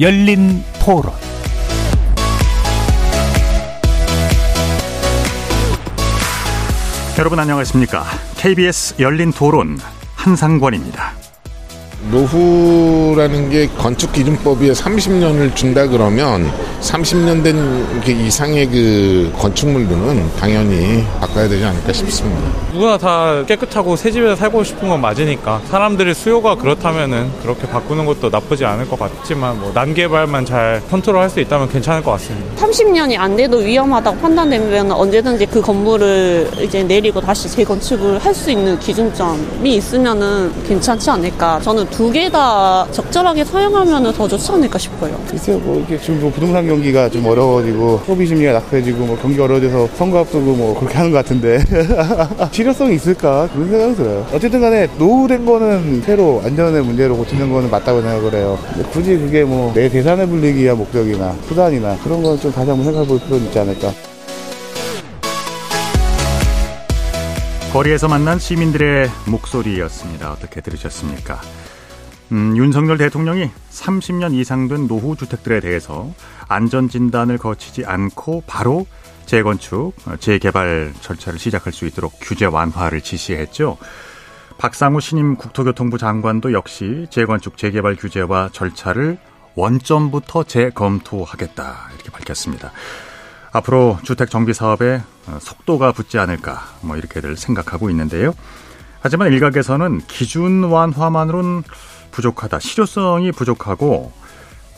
열린 토론 여러분 안녕하십니까? KBS 열린 토론 한상권입니다. 노후라는 게 건축 기준법에 30년을 준다 그러면 30년 된 이상의 그 건축물들은 당연히 바꿔야 되지 않을까 싶습니다. 누구나 다 깨끗하고 새 집에서 살고 싶은 건 맞으니까 사람들의 수요가 그렇다면은 그렇게 바꾸는 것도 나쁘지 않을 것 같지만 뭐 난개발만 잘 컨트롤할 수 있다면 괜찮을 것 같습니다. 30년이 안 돼도 위험하다고 판단되면 언제든지 그 건물을 이제 내리고 다시 재건축을 할 수 있는 기준점이 있으면은 괜찮지 않을까. 저는 두 개 다 적절하게 사용하면 더 좋지 않을까 싶어요. 글쎄요, 뭐 이게 지금 뭐 부동산 경기가 좀 어려워지고 소비 심리가 낙해지고 뭐 경기 어려워져서 선거 앞두고 뭐 그렇게 하는 것 같은데 실효성이 있을까 그런 생각이 들어요. 어쨌든 간에 노후된 거는 새로 안전의 문제로 고치는 거는 맞다고 생각을 해요. 굳이 그게 뭐내 재산을 불리기 위한 목적이나 수단이나 그런 건 좀 다시 한번 생각해 볼 필요는 있지 않을까. 거리에서 만난 시민들의 목소리였습니다. 어떻게 들으셨습니까? 음, 윤석열 대통령이 30년 이상 된 노후 주택들에 대해서 안전 진단을 거치지 않고 바로 재건축, 재개발 절차를 시작할 수 있도록 규제 완화를 지시했죠. 박상우 신임 국토교통부 장관도 역시 재건축 재개발 규제와 절차를 원점부터 재검토하겠다 이렇게 밝혔습니다. 앞으로 주택 정비 사업에 속도가 붙지 않을까 뭐 이렇게들 생각하고 있는데요. 하지만 일각에서는 기준 완화만으로는 부족하다. 실효성이 부족하고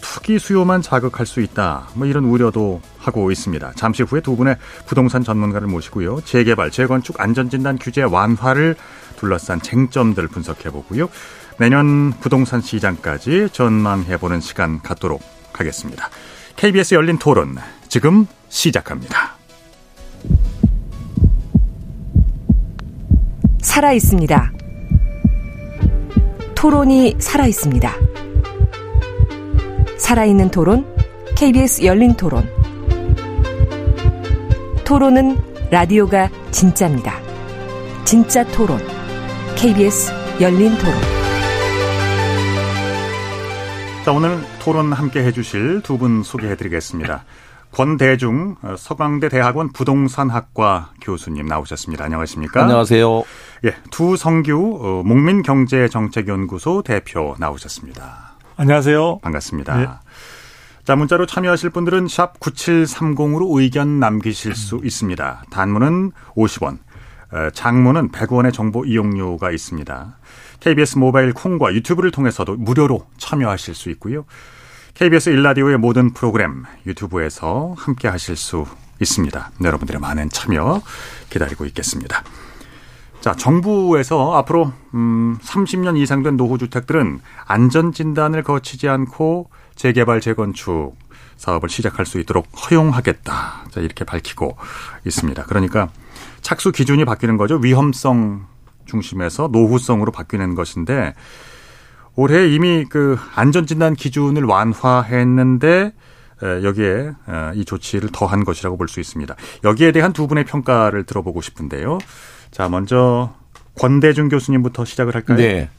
투기 수요만 자극할 수 있다. 뭐 이런 우려도 하고 있습니다. 잠시 후에 두 분의 부동산 전문가를 모시고요. 재개발, 재건축, 안전진단 규제 완화를 둘러싼 쟁점들 분석해 보고요. 내년 부동산 시장까지 전망해 보는 시간 갖도록 하겠습니다. KBS 열린 토론 지금 시작합니다. 살아 있습니다. 토론이 살아 있습니다. 살아있는 토론, KBS 열린 토론. 토론은 라디오가 진짜입니다. 진짜 토론, KBS 열린 토론. 자, 오늘 토론 함께 해주실 두 분 소개해드리겠습니다. 권대중 서강대 대학원 부동산학과 교수님 나오셨습니다. 안녕하십니까? 안녕하세요. 예, 두성규 목민경제정책연구소 대표 나오셨습니다. 안녕하세요. 반갑습니다. 네. 자, 문자로 참여하실 분들은 샵 9730으로 의견 남기실 수 있습니다. 단문은 50원, 장문은 100원의 정보 이용료가 있습니다. KBS 모바일 콩과 유튜브를 통해서도 무료로 참여하실 수 있고요. KBS 일라디오의 모든 프로그램 유튜브에서 함께 하실 수 있습니다. 여러분들의 많은 참여 기다리고 있겠습니다. 자, 정부에서 앞으로 음 30년 이상 된 노후 주택들은 안전 진단을 거치지 않고 재개발 재건축 사업을 시작할 수 있도록 허용하겠다. 자, 이렇게 밝히고 있습니다. 그러니까 착수 기준이 바뀌는 거죠. 위험성 중심에서 노후성으로 바뀌는 것인데 올해 이미 그 안전진단 기준을 완화했는데 여기에 이 조치를 더한 것이라고 볼 수 있습니다. 여기에 대한 두 분의 평가를 들어보고 싶은데요. 자, 먼저 권대중 교수님부터 시작을 할까요? 네.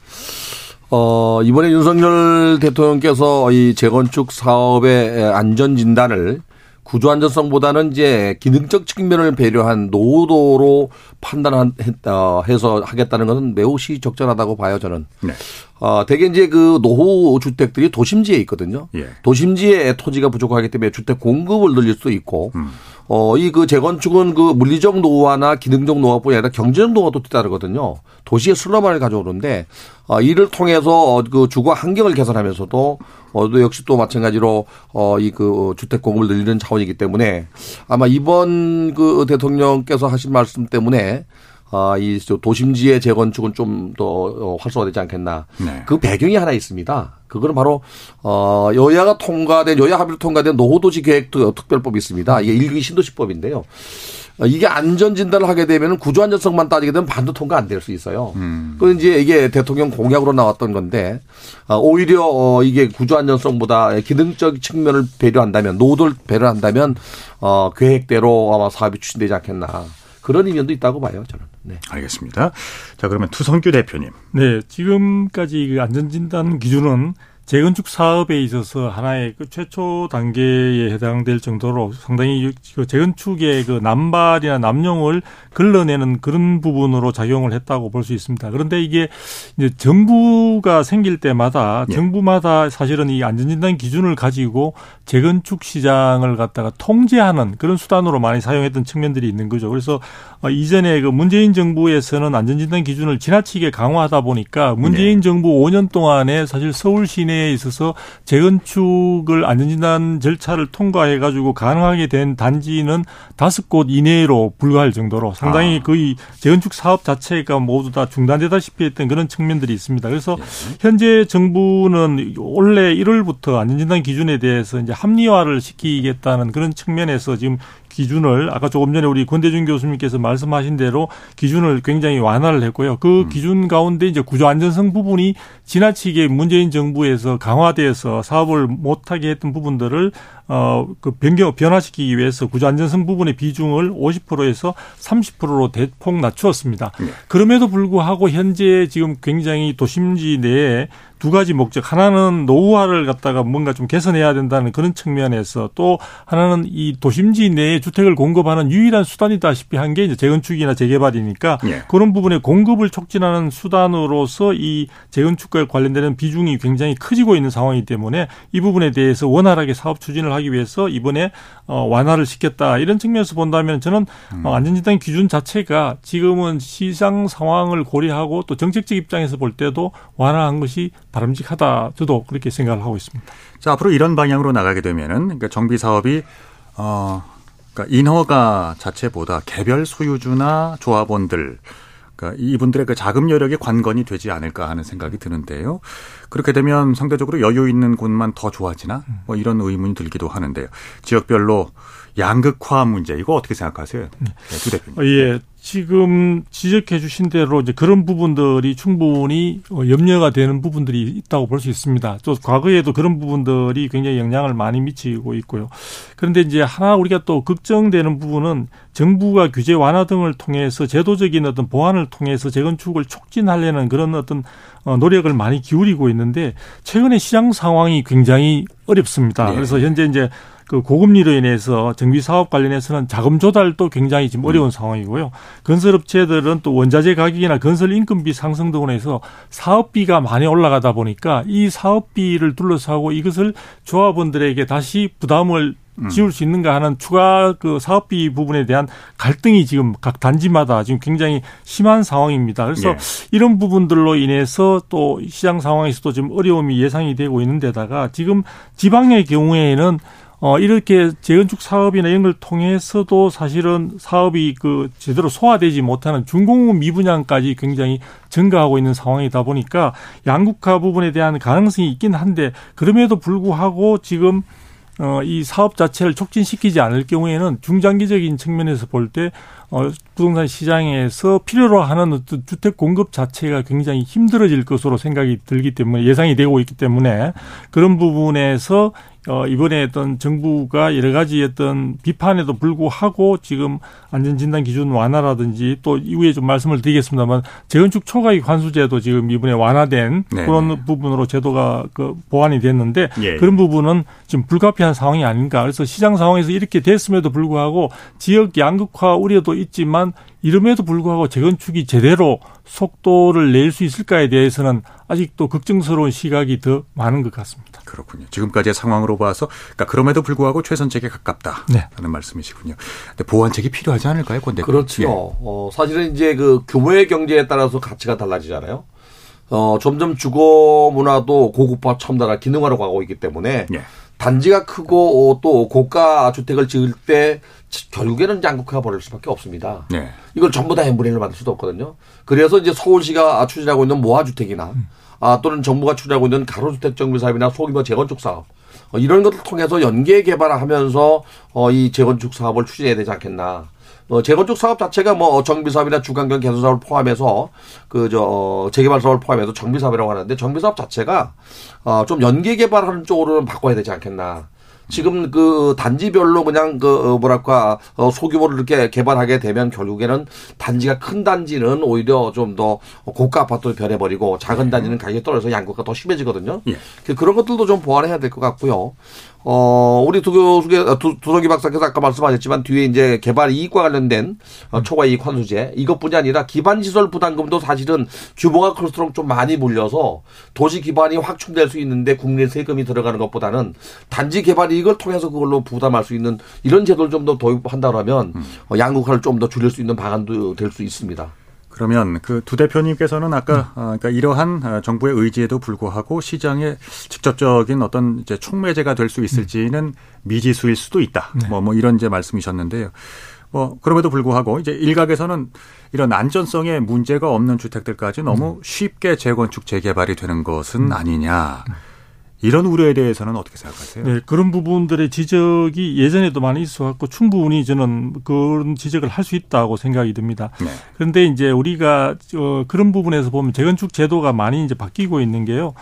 어, 이번에 윤석열 대통령께서 이 재건축 사업의 안전 진단을 구조 안전성보다는 이제 기능적 측면을 배려한 노도로 판단해서 하겠다는 것은 매우 시적절하다고 봐요 저는. 네. 어, 대개 이제 그 노후 주택들이 도심지에 있거든요. 예. 도심지에 토지가 부족하기 때문에 주택 공급을 늘릴 수도 있고, 음. 어, 이 그 재건축은 그 물리적 노화나 기능적 노화뿐이 아니라 경제적 노화도 뒤따르거든요. 도시의 슬럼화를 가져오는데, 어, 이를 통해서 그 주거 환경을 개선하면서도 어, 또 역시 또 마찬가지로 어, 이 그 주택 공급을 늘리는 차원이기 때문에 아마 이번 그 대통령께서 하신 말씀 때문에 아, 이 도심지의 재건축은 좀더 어, 활성화되지 않겠나. 네. 그 배경이 하나 있습니다. 그거는 바로 어 여야가 통과된 여야 합의로 통과된 노후도시 계획 특별법이 있습니다. 이게 일기 신도시법인데요. 어, 이게 안전 진단을 하게 되면 구조 안전성만 따지게 되면 반도 통과 안 될 수 있어요. 음. 그 이제 이게 대통령 공약으로 나왔던 건데 어, 오히려 어 이게 구조 안전성보다 기능적 측면을 배려한다면 노후를 배려한다면 어 계획대로 아마 사업이 추진되지 않겠나. 그런 의견도 있다고 봐요, 저는. 네. 알겠습니다. 자, 그러면 투성규 대표님. 네, 지금까지 그 안전진단 기준은 재건축 사업에 있어서 하나의 그 최초 단계에 해당될 정도로 상당히 그 재건축의 그 남발이나 남용을 걸러내는 그런 부분으로 작용을 했다고 볼 수 있습니다. 그런데 이게 이제 정부가 생길 때마다 네. 정부마다 사실은 이 안전진단 기준을 가지고 재건축 시장을 갖다가 통제하는 그런 수단으로 많이 사용했던 측면들이 있는 거죠. 그래서 어, 이전에 그 문재인 정부에서는 안전진단 기준을 지나치게 강화하다 보니까 문재인 네. 정부 5년 동안에 사실 서울 시내 에 있어서 재건축을 안전진단 절차를 통과해 가지고 가능하게 된 단지는 다섯 곳 이내로 불과할 정도로 상당히 아. 거의 재건축 사업 자체가 모두 다 중단되다시피 했던 그런 측면들이 있습니다. 그래서 네. 현재 정부는 올해 1월부터 안전진단 기준에 대해서 이제 합리화를 시키겠다는 그런 측면에서 지금 기준을 아까 조금 전에 우리 권대중 교수님께서 말씀하신 대로 기준을 굉장히 완화를 했고요. 그 음. 기준 가운데 이제 구조 안전성 부분이 지나치게 문재인 정부에서 강화돼서 사업을 못하게 했던 부분들을 어, 그 변경, 변화시키기 위해서 구조 안전성 부분의 비중을 50%에서 30%로 대폭 낮추었습니다. 네. 그럼에도 불구하고 현재 지금 굉장히 도심지 내에 두 가지 목적. 하나는 노후화를 갖다가 뭔가 좀 개선해야 된다는 그런 측면에서 또 하나는 이 도심지 내에 주택을 공급하는 유일한 수단이다시피 한 게 이제 재건축이나 재개발이니까 예. 그런 부분에 공급을 촉진하는 수단으로서 이 재건축과 관련되는 비중이 굉장히 커지고 있는 상황이기 때문에 이 부분에 대해서 원활하게 사업 추진을 하기 위해서 이번에 어, 완화를 시켰다 이런 측면에서 본다면 저는 음. 어, 안전진단 기준 자체가 지금은 시장 상황을 고려하고 또 정책적 입장에서 볼 때도 완화한 것이 바람직하다. 저도 그렇게 생각을 하고 있습니다. 자, 앞으로 이런 방향으로 나가게 되면은 그러니까 정비 사업이 어 그러니까 인허가 자체보다 개별 소유주나 조합원들 그러니까 이분들의 그 자금 여력에 관건이 되지 않을까 하는 생각이 드는데요. 그렇게 되면 상대적으로 여유 있는 곳만 더 좋아지나? 뭐 이런 의문이 들기도 하는데요. 지역별로 양극화 문제 이거 어떻게 생각하세요? 네, 두 대표님. 어, 예. 지금 지적해 주신 대로 이제 그런 부분들이 충분히 어, 염려가 되는 부분들이 있다고 볼 수 있습니다. 또 과거에도 그런 부분들이 굉장히 영향을 많이 미치고 있고요. 그런데 이제 하나 우리가 또 걱정되는 부분은 정부가 규제 완화 등을 통해서 제도적인 어떤 보완을 통해서 재건축을 촉진하려는 그런 어떤 어, 노력을 많이 기울이고 있는데 최근에 시장 상황이 굉장히 어렵습니다. 네. 그래서 현재 이제 그 고금리로 인해서 정비 사업 관련해서는 자금 조달도 굉장히 지금 어려운 음. 상황이고요. 건설업체들은 또 원자재 가격이나 건설 인건비 상승 등으로 해서 사업비가 많이 올라가다 보니까 이 사업비를 둘러싸고 이것을 조합원들에게 다시 부담을 음. 지울 수 있는가 하는 추가 그 사업비 부분에 대한 갈등이 지금 각 단지마다 지금 굉장히 심한 상황입니다. 그래서 네. 이런 부분들로 인해서 또 시장 상황에서도 지금 어려움이 예상이 되고 있는 데다가 지금 지방의 경우에는 어, 이렇게 재건축 사업이나 이런 걸 통해서도 사실은 사업이 그 제대로 소화되지 못하는 중공업 미분양까지 굉장히 증가하고 있는 상황이다 보니까 양극화 부분에 대한 가능성이 있긴 한데 그럼에도 불구하고 지금 어, 이 사업 자체를 촉진시키지 않을 경우에는 중장기적인 측면에서 볼 때, 어, 부동산 시장에서 필요로 하는 어떤 주택 공급 자체가 굉장히 힘들어질 것으로 생각이 들기 때문에 예상이 되고 있기 때문에 그런 부분에서 어, 이번에 어떤 정부가 여러 가지 어떤 비판에도 불구하고 지금 안전진단 기준 완화라든지 또 이후에 좀 말씀을 드리겠습니다만 재건축 초과익 환수제도 지금 이번에 완화된 네 그런 부분으로 제도가 그 보완이 됐는데 예. 그런 부분은 지금 불가피한 상황이 아닌가. 그래서 시장 상황에서 이렇게 됐음에도 불구하고 지역 양극화 우려도 있지만 이름에도 불구하고 재건축이 제대로 속도를 낼 수 있을까에 대해서는 아직도 걱정스러운 시각이 더 많은 것 같습니다. 그렇군요. 지금까지의 상황으로 봐서 그러니까 그럼에도 불구하고 최선책에 가깝다 네. 말씀이시군요. 근데 보완책이 필요하지 않을까요, 권대 그렇죠. 예. 어, 사실은 이제 그 규모의 경제에 따라서 가치가 달라지잖아요. 어, 점점 주거 문화도 고급화 첨단화 기능화로 가고 있기 때문에 예. 단지가 크고 또 고가 주택을 지을 때 결국에는 양극화가 벌어질 수밖에 없습니다. 네. 이걸 전부 다 엠브레인을 만들 수도 없거든요. 그래서 이제 서울시가 추진하고 있는 모아주택이나 음. 아, 또는 정부가 추진하고 있는 가로주택 정비 사업이나 소규모 재건축 사업 어, 이런 것을 통해서 연계 개발하면서 어, 이 재건축 사업을 추진해야 되지 않겠나. 어, 재건축 사업 자체가 뭐 정비 사업이나 주간경 개선 사업을 포함해서 그저 어, 재개발 사업을 포함해서 정비 사업이라고 하는데 정비 사업 자체가 어, 좀 연계 개발하는 쪽으로는 바꿔야 되지 않겠나. 지금 그 단지별로 그냥 그 어, 뭐랄까 어, 소규모로 이렇게 개발하게 되면 결국에는 단지가 큰 단지는 오히려 좀 더 고가 아파트로 변해버리고 작은 단지는 가격이 떨어져서 양극화가 더 심해지거든요. 예. 그런 것들도 좀 보완해야 될 것 같고요. 어, 우리 두 교수께, 어, 두, 두석이 박사께서 아까 말씀하셨지만 뒤에 이제 개발 이익과 관련된 어, 초과 이익 환수제 이것뿐이 아니라 기반시설 부담금도 사실은 규모가 클수록 좀 많이 몰려서 도시 기반이 확충될 수 있는데 국내 세금이 들어가는 것보다는 단지 개발 이익을 통해서 그걸로 부담할 수 있는 이런 제도를 좀 더 도입한다면 어, 양극화를 좀 더 줄일 수 있는 방안도 될 수 있습니다. 그러면 그 두 대표님께서는 아까 어, 그러니까 이러한 어, 정부의 의지에도 불구하고 시장에 직접적인 어떤 이제 촉매제가 될 수 있을지는 미지수일 수도 있다. 뭐뭐 이런 이제 말씀이셨는데요. 뭐 그럼에도 불구하고 이제 일각에서는 이런 안전성에 문제가 없는 주택들까지 너무 쉽게 재건축 재개발이 되는 것은 아니냐. 이런 우려에 대해서는 어떻게 생각하세요? 네, 그런 부분들의 지적이 예전에도 많이 있어왔고 충분히 저는 그런 지적을 할 수 있다고 생각이 듭니다. 네. 그런데 이제 우리가 어, 그런 부분에서 보면 재건축 제도가 많이 이제 바뀌고 있는 게요.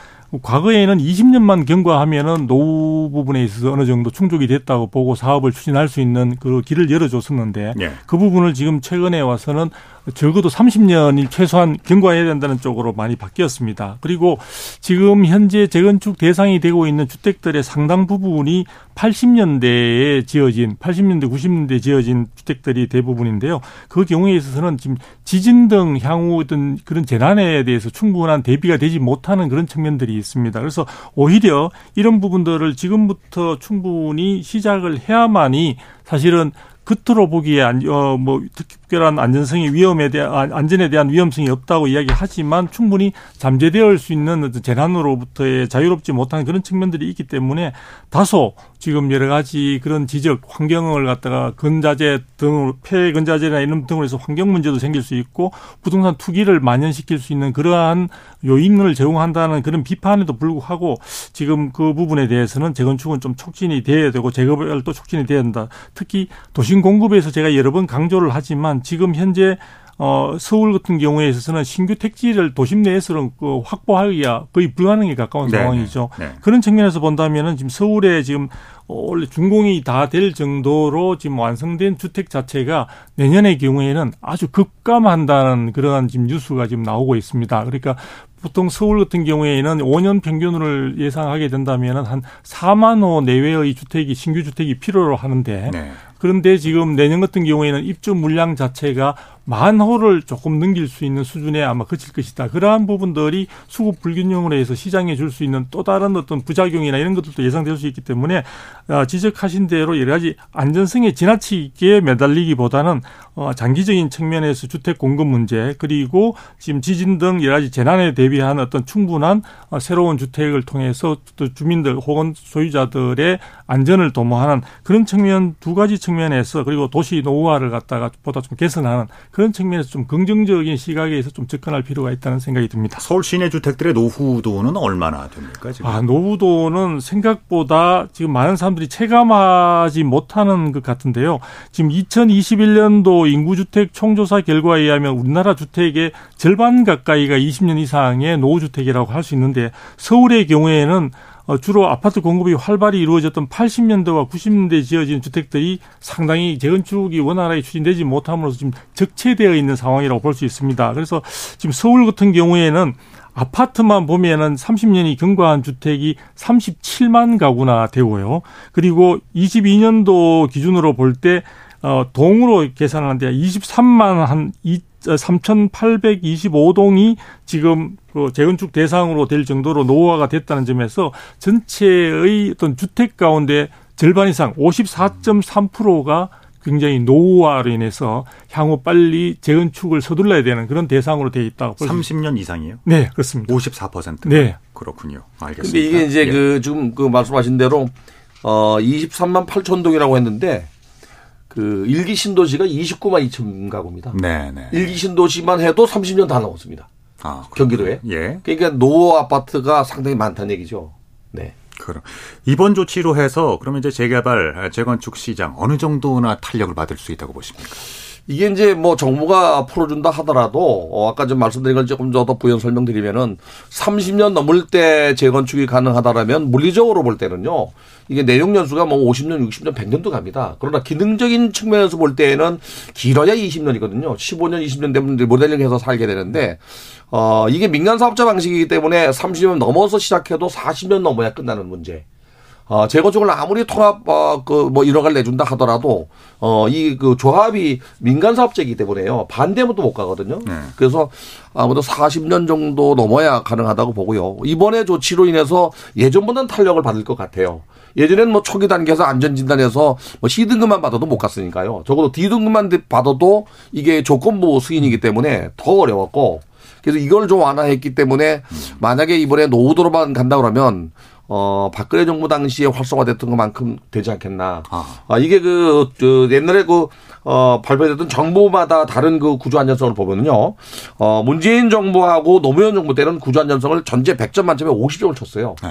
과거에는 20년만 경과하면은 노후 부분에 있어서 어느 정도 충족이 됐다고 보고 사업을 추진할 수 있는 그 길을 열어줬었는데 네. 그 부분을 지금 최근에 와서는 적어도 30년이 최소한 경과해야 된다는 쪽으로 많이 바뀌었습니다. 그리고 지금 현재 재건축 대상이 되고 있는 주택들의 상당 부분이 80년대에 지어진 80년대 90년대에 지어진 주택들이 대부분인데요. 그 경우에 있어서는 지금 지진 등 향후 어떤 그런 재난에 대해서 충분한 대비가 되지 못하는 그런 측면들이 있습니다. 그래서 오히려 이런 부분들을 지금부터 충분히 시작을 해야만이 사실은 겉으로 보기에 안, 어, 뭐, 특 별한 안전성의 위험에 대한, 안전에 대한 위험성이 없다고 이야기하지만 충분히 잠재될 수 있는 어떤 재난으로부터의 자유롭지 못한 그런 측면들이 있기 때문에 다소 지금 여러 가지 그런 지적, 환경을 갖다가 건자재 등으로, 폐건자재나 이런 등으로 해서 환경 문제도 생길 수 있고 부동산 투기를 만연시킬 수 있는 그러한 요인을 제공한다는 그런 비판에도 불구하고 지금 그 부분에 대해서는 재건축은 좀 촉진이 돼야 되고 재개발도 촉진이 돼야 된다. 특히 도심 공급에서 제가 여러 번 강조를 하지만 지금 현재 어, 서울 같은 경우에 있어서는 신규 택지를 도심 내에서는 그 확보하기가 거의 불가능에 가까운 네, 상황이죠. 네, 네. 그런 측면에서 본다면은 지금 서울에 지금 어, 원래 준공이 다 될 정도로 지금 완성된 주택 자체가 내년의 경우에는 아주 급감한다는 그러한 지금 뉴스가 지금 나오고 있습니다. 그러니까 보통 서울 같은 경우에는 5년 평균을 예상하게 된다면은 한 4만 호 내외의 주택이 신규 주택이 필요로 하는데 네. 그런데 지금 내년 같은 경우에는 입주 물량 자체가 만 호를 조금 넘길 수 있는 수준에 아마 그칠 것이다. 그러한 부분들이 수급 불균형으로 해서 시장에 줄 수 있는 또 다른 어떤 부작용이나 이런 것들도 예상될 수 있기 때문에 어, 지적하신 대로 여러 가지 안전성에 지나치게 매달리기보다는 어, 장기적인 측면에서 주택 공급 문제 그리고 지금 지진 등 여러 가지 재난에 대비한 어떤 충분한 어, 새로운 주택을 통해서 또 주민들 혹은 소유자들의 안전을 도모하는 그런 측면 두 가지 측면에서 그리고 도시 노후화를 갖다가 보다 좀 개선하는 그런 측면에서 좀 긍정적인 시각에서 좀 접근할 필요가 있다는 생각이 듭니다. 서울 시내 주택들의 노후도는 얼마나 됩니까 지금? 아, 노후도는 생각보다 지금 많은 사람들이 체감하지 못하는 것 같은데요. 지금 2021년도 인구주택 총조사 결과에 의하면 우리나라 주택의 절반 가까이가 20년 이상의 노후주택이라고 할 수 있는데 서울의 경우에는 어, 주로 아파트 공급이 활발히 이루어졌던 80년대와 90년대에 지어진 주택들이 상당히 재건축이 원활하게 추진되지 못함으로써 지금 적체되어 있는 상황이라고 볼 수 있습니다. 그래서 지금 서울 같은 경우에는 아파트만 보면은 30년이 경과한 주택이 37만 가구나 되고요. 그리고 22년도 기준으로 볼 때 어, 동으로 계산하는데 23만 한 2, 3,825동이 지금 그 재건축 대상으로 될 정도로 노후화가 됐다는 점에서 전체의 어떤 주택 가운데 절반 이상 54.3%가 굉장히 노후화로 인해서 향후 빨리 재건축을 서둘러야 되는 그런 대상으로 되어 있다고 볼수 30년 이상이요? 네, 그렇습니다. 54%. 네. 그렇군요. 알겠습니다. 근데 이게 이제 예. 그 지금 그 말씀하신 대로 어 23만 8천 동이라고 했는데 그 일기 신도시가 29만 2천 가구입니다. 네, 네. 일기 신도시만 해도 30년 다 넘었습니다. 아, 경기도에. 예. 그러니까 노후 아파트가 상당히 많다는 얘기죠. 네. 그럼 이번 조치로 해서 그러면 이제 재개발, 재건축 시장 어느 정도나 탄력을 받을 수 있다고 보십니까? 이게 이제 뭐 정부가 풀어준다 하더라도 어 아까 좀 말씀드린 걸 조금 더 부연 설명드리면은 30년 넘을 때 재건축이 가능하다라면 물리적으로 볼 때는요. 이게 내용 연수가 뭐 50년, 60년, 100년도 갑니다. 그러나 기능적인 측면에서 볼 때에는 길어야 20년이거든요. 15년, 20년 되면 모델링해서 살게 되는데 어 이게 민간 사업자 방식이기 때문에 30년 넘어서 시작해도 40년 넘어야 끝나는 문제. 어, 재건축을 아무리 통합, 어, 그, 뭐, 1억을 내준다 하더라도, 어, 이, 그, 조합이 민간 사업자이기 때문에요. 반대면 또못 가거든요. 네. 그래서 아무래도 40년 정도 넘어야 가능하다고 보고요. 이번에 조치로 인해서 예전보다는 탄력을 받을 것 같아요. 예전에는 뭐 초기 단계에서 안전진단에서 뭐 C등급만 받아도 못 갔으니까요. 적어도 D등급만 받아도 이게 조건부 승인이기 때문에 더 어려웠고, 그래서 이걸 좀 완화했기 때문에 만약에 이번에 노후도로만 간다 그러면 어, 박근혜 정부 당시에 활성화됐던 것만큼 되지 않겠나. 아. 아, 이게 그, 그, 옛날에 그, 어, 발표됐던 정부마다 다른 그 구조 안전성을 보면요. 어, 문재인 정부하고 노무현 정부 때는 구조 안전성을 전체 100점 만점에 50점을 쳤어요. 네.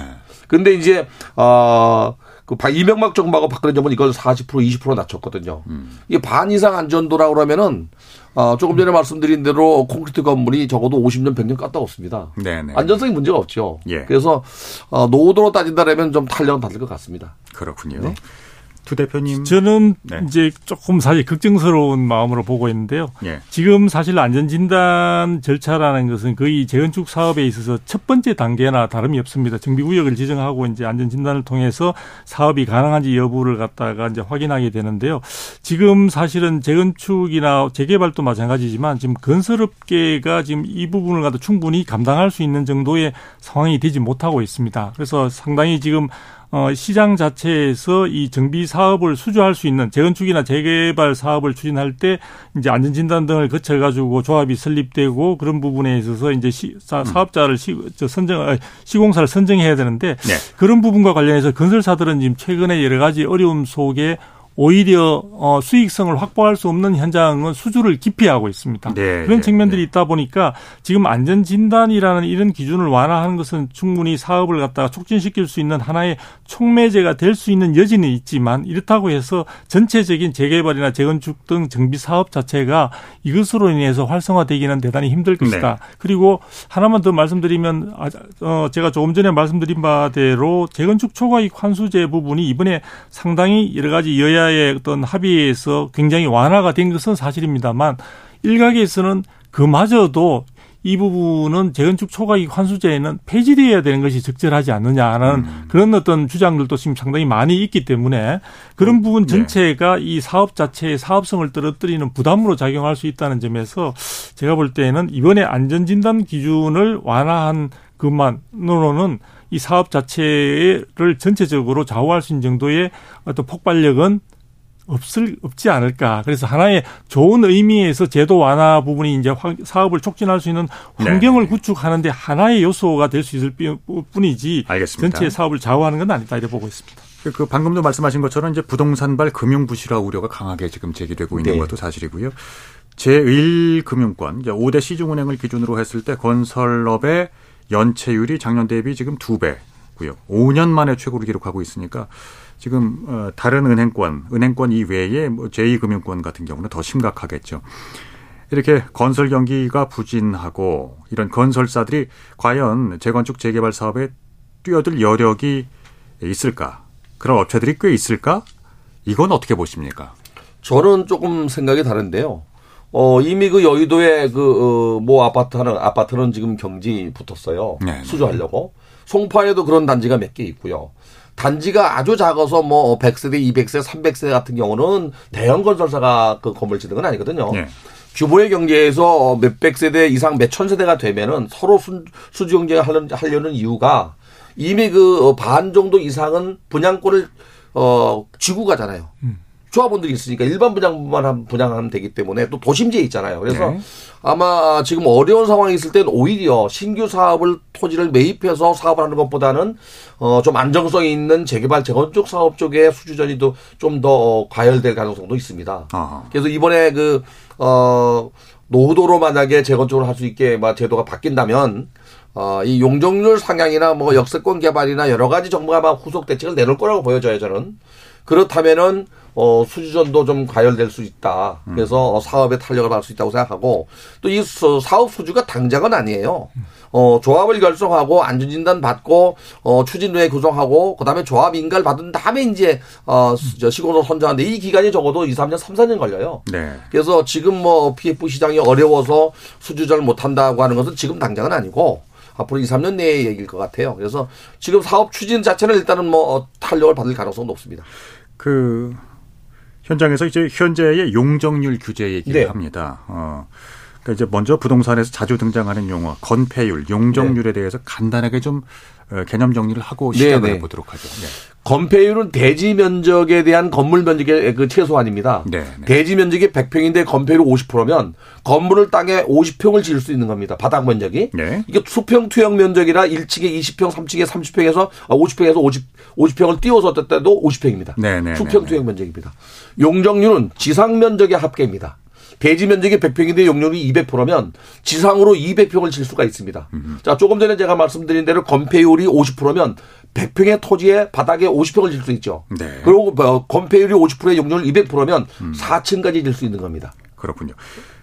근데 이제, 어, 그 바- 이명박 정부하고 박근혜 정부는 이걸 40% 20% 낮췄거든요. 이게 반 이상 안전도라 그러면은 어, 조금 전에 말씀드린 대로 콘크리트 건물이 적어도 50년 100년 까다없습니다. 네네. 안전성이 문제가 없죠. 예. 그래서 어, 노후도로 따진다면 좀 탄력은 받을 것 같습니다. 그렇군요. 네. 두 대표님. 저는 네. 이제 조금 사실 걱정스러운 마음으로 보고 있는데요. 예. 지금 사실 안전진단 절차라는 것은 거의 재건축 사업에 있어서 첫 번째 단계나 다름이 없습니다. 정비구역을 지정하고 이제 안전진단을 통해서 사업이 가능한지 여부를 갖다가 이제 확인하게 되는데요. 지금 사실은 재건축이나 재개발도 마찬가지지만 지금 건설업계가 지금 이 부분을 갖다 충분히 감당할 수 있는 정도의 상황이 되지 못하고 있습니다. 그래서 상당히 지금 어, 시장 자체에서 이 정비 사업을 수주할 수 있는 재건축이나 재개발 사업을 추진할 때 이제 안전진단 등을 거쳐가지고 조합이 설립되고 그런 부분에 있어서 이제 시, 사, 사업자를 시, 저 선정, 아, 시공사를 선정해야 되는데 네. 그런 부분과 관련해서 건설사들은 지금 최근에 여러 가지 어려움 속에 오히려 어, 수익성을 확보할 수 없는 현장은 수주를 기피하고 있습니다. 네, 그런 네, 측면들이 네. 있다 보니까 지금 안전 진단이라는 이런 기준을 완화하는 것은 충분히 사업을 갖다가 촉진시킬 수 있는 하나의 촉매제가 될 수 있는 여지는 있지만 이렇다고 해서 전체적인 재개발이나 재건축 등 정비 사업 자체가 이것으로 인해서 활성화되기는 대단히 힘들 것이다. 네. 그리고 하나만 더 말씀드리면 아, 어, 제가 조금 전에 말씀드린 바대로 재건축 초과이익 환수제 부분이 이번에 상당히 여러 가지 여야 의 어떤 합의에서 굉장히 완화가 된 것은 사실입니다만 일각에서는 그마저도 이 부분은 재건축 초과이익 환수제에는 폐지되어야 되는 것이 적절하지 않느냐는 그런 어떤 주장들도 지금 상당히 많이 있기 때문에 그런 부분 네. 전체가 이 사업 자체의 사업성을 떨어뜨리는 부담으로 작용할 수 있다는 점에서 제가 볼 때는 이번에 안전진단 기준을 완화한 것만으로는 이 사업 자체를 전체적으로 좌우할 수 있는 정도의 어떤 폭발력은 없을 없지 않을까. 그래서 하나의 좋은 의미에서 제도 완화 부분이 이제 확- 사업을 촉진할 수 있는 환경을 네. 구축하는데 하나의 요소가 될 수 있을 뿐- 뿐이지 알겠습니다. 전체 사업을 좌우하는 건 아니다 이렇게 보고 있습니다. 그, 그 방금도 말씀하신 것처럼 이제 부동산발 금융 부실화 우려가 강하게 지금 제기되고 있는 네. 것도 사실이고요. 제1금융권 이제 5대 시중은행을 기준으로 했을 때 건설업의 연체율이 작년 대비 지금 두 배고요. 5년 만에 최고를 기록하고 있으니까 지금 어, 다른 은행권, 은행권 이외에 뭐 제2금융권 같은 경우는 더 심각하겠죠. 이렇게 건설 경기가 부진하고 이런 건설사들이 과연 재건축 재개발 사업에 뛰어들 여력이 있을까? 그런 업체들이 꽤 있을까? 이건 어떻게 보십니까? 저는 조금 생각이 다른데요. 어, 이미 그 여의도에 그, 어, 모 아파트 하는, 아파트는 지금 경지 붙었어요. 네. 수주하려고. 송파에도 그런 단지가 몇 개 있고요. 단지가 아주 작아서 뭐 100세대, 200세대, 300세대 같은 경우는 대형 건설사가 그 건물 짓는 건 아니거든요. 예. 규모의 경제에서 몇백 세대 이상 몇천 세대가 되면은 서로 수, 수주 경쟁을 하려는, 하려는 이유가 이미 그 반 정도 이상은 분양권을 어 쥐고 가잖아요. 조합원들이 있으니까 일반 분양만 하면 분양하면 되기 때문에 또 도심지에 있잖아요. 그래서 네. 아마 지금 어려운 상황이 있을 때는 오히려 신규 사업을 토지를 매입해서 사업을 하는 것보다는 어 좀 안정성이 있는 재개발 재건축 사업 쪽에 수주전이 좀 더 과열될 가능성도 있습니다. 아하. 그래서 이번에 그, 어, 노후도로 만약에 재건축을 할 수 있게 막 제도가 바뀐다면, 어, 이 용적률 상향이나 뭐 역세권 개발이나 여러 가지 정부가 막 후속 대책을 내놓을 거라고 보여져요, 저는. 그렇다면은 어, 수주전도 좀 과열될 수 있다. 그래서 어, 사업에 탄력을 받을 수 있다고 생각하고 또 이 사업 수주가 당장은 아니에요. 어, 조합을 결성하고 안전진단 받고 어, 추진회 구성하고 그다음에 조합 인가를 받은 다음에 이제 어, 저 시공으로 선정하는데 이 기간이 적어도 2, 3년, 3, 4년 걸려요. 네. 그래서 지금 뭐 PF 시장이 어려워서 수주전을 못 한다고 하는 것은 지금 당장은 아니고 앞으로 2, 3년 내의 얘기일 것 같아요. 그래서 지금 사업 추진 자체는 일단은 뭐 어, 탄력을 받을 가능성은 높습니다. 그 현장에서 이제 현재의 용적률 규제 얘기를 네. 합니다. 어. 그러니까 이제 먼저 부동산에서 자주 등장하는 용어 건폐율, 용적률에 대해서 간단하게 좀 어, 개념 정리를 하고 네, 시작을 네. 해보도록 하죠. 네. 건폐율은 대지 면적에 대한 건물 면적의 그 최소한입니다. 네, 네. 대지 면적이 100평인데 건폐율이 50%면 건물을 땅에 50평을 지을 수 있는 겁니다. 바닥 면적이. 네. 이게 수평 투영 면적이라 1층에 20평, 3층에 30평에서 50평에서 50 50평을 띄워서 떴 때도 50평입니다. 네, 네, 수평 네, 투영 면적입니다. 용적률은 지상 면적의 합계입니다. 대지 면적이 100평인데 용적률이 200%면 지상으로 200평을 질 수가 있습니다. 자, 조금 전에 제가 말씀드린 대로 건폐율이 50%면 100평의 토지에 바닥에 50평을 질 수 있죠. 네. 그리고 뭐 건폐율이 50%의 용적률 200%면 4층까지 질 수 있는 겁니다. 그렇군요.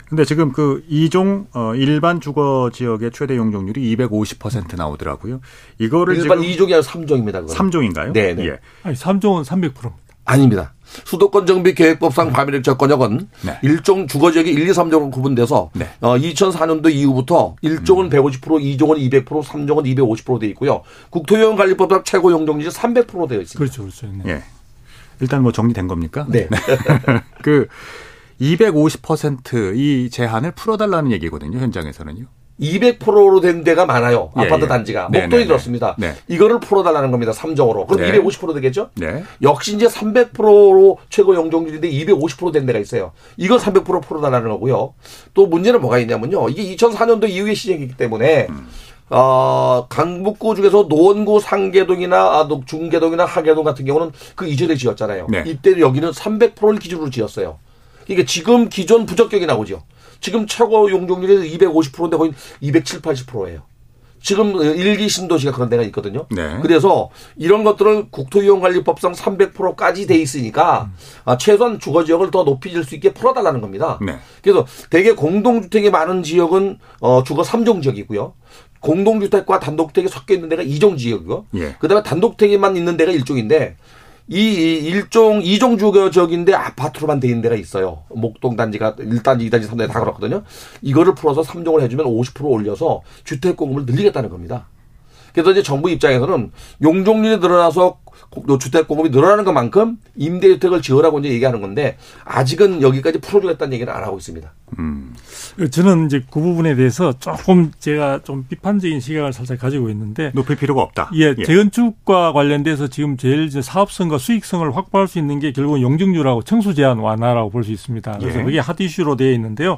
근데 지금 그 이종 어, 일반 주거 지역의 최대 용적률이 250% 나오더라고요. 이거를 일반 지금 2종이 아니라 3종입니다. 그거는. 3종인가요? 네, 네. 예. 아니, 3종은 300%입니다. 아닙니다. 수도권 정비 계획법상 과밀 적건역은 네. 일종 주거 지역이 1, 2, 3종으로 구분돼서 네. 어, 2004년도 이후부터 1종은 150%, 2종은 200%, 3종은 250%돼 있고요. 국토유형 관리법상 최고 용적률이 300% 되어 있습니다. 그렇죠, 그렇죠. 네. 예. 일단 뭐 정리된 겁니까? 네. 그 250%이 제한을 풀어달라는 얘기거든요. 현장에서는요. 200%로 된 데가 많아요. 예, 아파트 예. 단지가. 네, 목동이 네, 그렇습니다. 네. 이거를 풀어달라는 겁니다. 3종으로. 그럼 네. 250% 되겠죠? 네. 역시 이제 300%로 최고 용적률인데 250%된 데가 있어요. 이건 300% 풀어달라는 거고요. 또 문제는 뭐가 있냐면요. 이게 2004년도 이후의 시행이기 때문에 어, 강북권 중에서 노원구 상계동이나 아, 노- 중계동이나 하계동 같은 경우는 그 이전에 지었잖아요. 네. 이때 여기는 300%를 기준으로 지었어요. 그러니까 지금 기존 부적격이 나오죠. 지금 최고 용적률이 250%인데 거의 270, 80%예요. 지금 일기 신도시가 그런 데가 있거든요. 네. 그래서 이런 것들을 국토이용관리법상 300%까지 돼 있으니까 아, 최소한 주거 지역을 더 높이질 수 있게 풀어달라는 겁니다. 네. 그래서 대개 공동주택이 많은 지역은 어, 주거 3종 지역이고요. 공동주택과 단독주택이 섞여 있는 데가 2종 지역이고, 예. 그다음에 단독주택만 있는 데가 1종인데 이, 이 일종 2종 주거 지역인데 아파트로만 돼 있는 데가 있어요. 목동 단지가 1단지, 2단지, 3단지 다 그렇거든요. 이거를 풀어서 3종을 해주면 50% 올려서 주택 공급을 늘리겠다는 겁니다. 그래서 이제 정부 입장에서는 용적률이 늘어나서 고- 주택 공급이 늘어나는 것만큼 임대주택을 지으라고 이제 얘기하는 건데 아직은 여기까지 풀어주겠다는 얘기는 안 하고 있습니다. 저는 이제 그 부분에 대해서 조금 제가 좀 비판적인 시각을 살짝 가지고 있는데 높일 필요가 없다. 예, 재건축과 관련돼서 지금 제일 사업성과 수익성을 확보할 수 있는 게 결국은 용적률하고 청수 제한 완화라고 볼 수 있습니다. 그래서 예. 그게 핫 이슈로 되어 있는데요.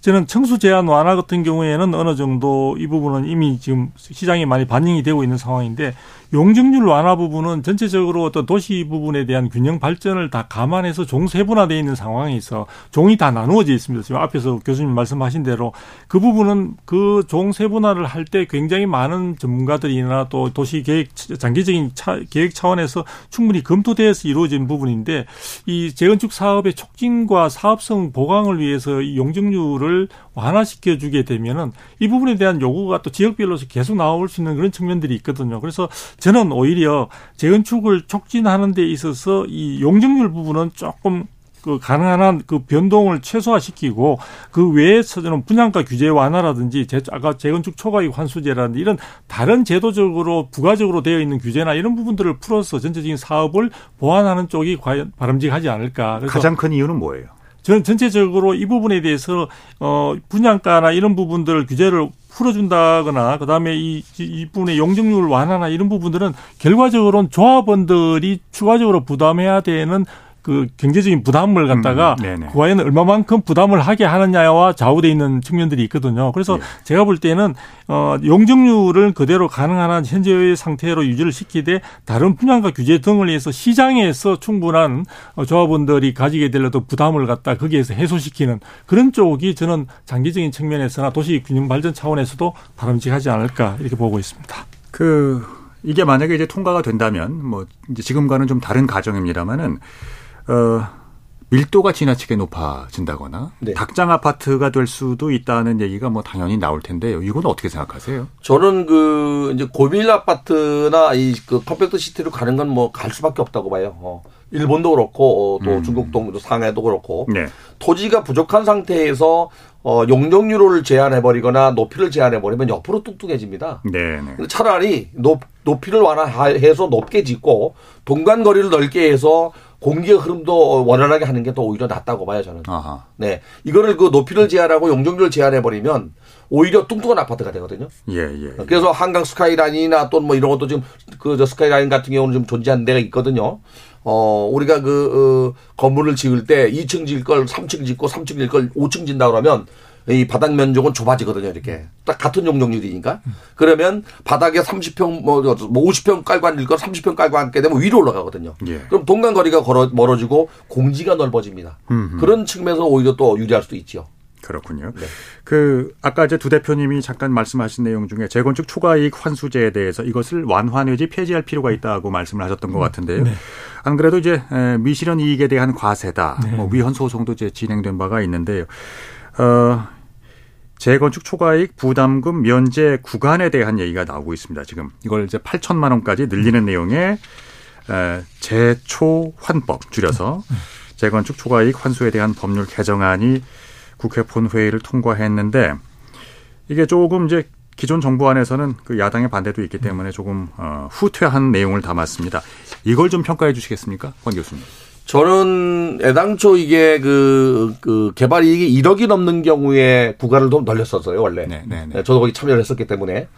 저는 청수 제한 완화 같은 경우에는 어느 정도 이 부분은 이미 지금 시장에 많이 반영이 되고 있는 상황인데 용적률 완화 부분은 전체적으로 어떤 도시 부분에 대한 균형 발전을 다 감안해서 종 세분화되어 있는 상황에 있어 종이 다 나누어져 있습니다. 지금 앞에서 교수님 말씀하신 대로 그 부분은 그 종 세분화를 할 때 굉장히 많은 전문가들이나 또 도시 계획 장기적인 차, 계획 차원에서 충분히 검토되어서 이루어진 부분인데 이 재건축 사업의 촉진과 사업성 보강을 위해서 이 용적률을 완화시켜 주게 되면은 이 부분에 대한 요구가 또 지역별로서 계속 나올 수 있는 그런 측면들이 있거든요. 그래서 저는 오히려 재건축을 촉진하는 데 있어서 이 용적률 부분은 조금 그 가능한 한 그 변동을 최소화시키고 그 외에서는 분양가 규제 완화라든지 제, 아까 재건축 초과이익 환수제라든지 이런 다른 제도적으로 부가적으로 되어 있는 규제나 이런 부분들을 풀어서 전체적인 사업을 보완하는 쪽이 과연 바람직하지 않을까. 가장 큰 이유는 뭐예요? 저는 전체적으로 이 부분에 대해서 어 분양가나 이런 부분들 규제를 풀어준다거나 그다음에 이, 이 부분의 용적률 완화나 이런 부분들은 결과적으로는 조합원들이 추가적으로 부담해야 되는 그 경제적인 부담을 갖다가 음, 네네. 과연 얼마만큼 부담을 하게 하느냐와 좌우돼 있는 측면들이 있거든요. 그래서 예. 제가 볼 때는 어 용적률을 그대로 가능한 한 현재의 상태로 유지를 시키되 다른 분양가 규제 등을 위해서 시장에서 충분한 어, 조합원들이 가지게 되려도 부담을 갖다 거기에서 해소시키는 그런 쪽이 저는 장기적인 측면에서나 도시 균형 발전 차원에서도 바람직하지 않을까 이렇게 보고 있습니다. 그 이게 만약에 이제 통과가 된다면 뭐 이제 지금과는 좀 다른 가정입니다만은 어 밀도가 지나치게 높아진다거나 네. 닭장 아파트가 될 수도 있다는 얘기가 뭐 당연히 나올 텐데요. 이건 어떻게 생각하세요? 저는 그 이제 고밀 아파트나 이그 컴팩트 시티로 가는 건 뭐 갈 수밖에 없다고 봐요. 어. 일본도 그렇고 어, 또 음. 중국도 상해도 그렇고 네. 토지가 부족한 상태에서 어, 용적률을 제한해 버리거나 높이를 제한해 버리면 옆으로 뚱뚱해집니다. 네, 네. 근데 차라리 높, 높이를 완화해서 높게 짓고 동간 거리를 넓게 해서 공기의 흐름도 원활하게 하는 게더 오히려 낫다고 봐요 저는. 아하. 네, 이거를 그 높이를 제한하고 용적률을 제한해 버리면 오히려 뚱뚱한 아파트가 되거든요. 예, 예. 그래서 한강 스카이라인이나 또는 뭐 이런 것도 지금 그 저 스카이라인 같은 경우는 좀 존재하는 데가 있거든요. 어, 우리가 그, 어, 건물을 지을 때 2층 지을 걸 3층 짓고 3층 지을 걸 5층 짓다 그러면 이 바닥 면적은 좁아지거든요, 이렇게. 딱 같은 용적률이니까. 그러면 바닥에 30평, 뭐, 뭐 50평 깔고 앉을 걸 30평 깔고 앉게 되면 위로 올라가거든요. 예. 그럼 동간거리가 걸어, 멀어지고 공지가 넓어집니다. 음흠. 그런 측면에서 오히려 또 유리할 수도 있죠. 그렇군요. 네. 그 아까 이제 두 대표님이 잠깐 말씀하신 내용 중에 재건축 초과이익 환수제에 대해서 이것을 완화 내지 폐지할 필요가 있다고 말씀을 하셨던 것 같은데요. 안 그래도 이제 에, 미실현 이익에 대한 과세다, 뭐 위헌 소송도 이제 진행된 바가 있는데요. 어, 재건축 초과이익 부담금 면제 구간에 대한 얘기가 나오고 있습니다. 지금 이걸 이제 8천만 원까지 늘리는 내용의 에, 재초 환법 줄여서 재건축 초과이익 환수에 대한 법률 개정안이 국회 본회의를 통과했는데 이게 조금 이제 기존 정부 안에서는 그 야당의 반대도 있기 때문에 조금 어, 후퇴한 내용을 담았습니다. 이걸 좀 평가해 주시겠습니까, 권 교수님? 저는 애당초 이게 그, 그 개발 이익이 1억이 넘는 경우에 구간을 좀 늘렸었어요, 원래. 네, 네, 네. 네, 저도 거기 참여를 했었기 때문에.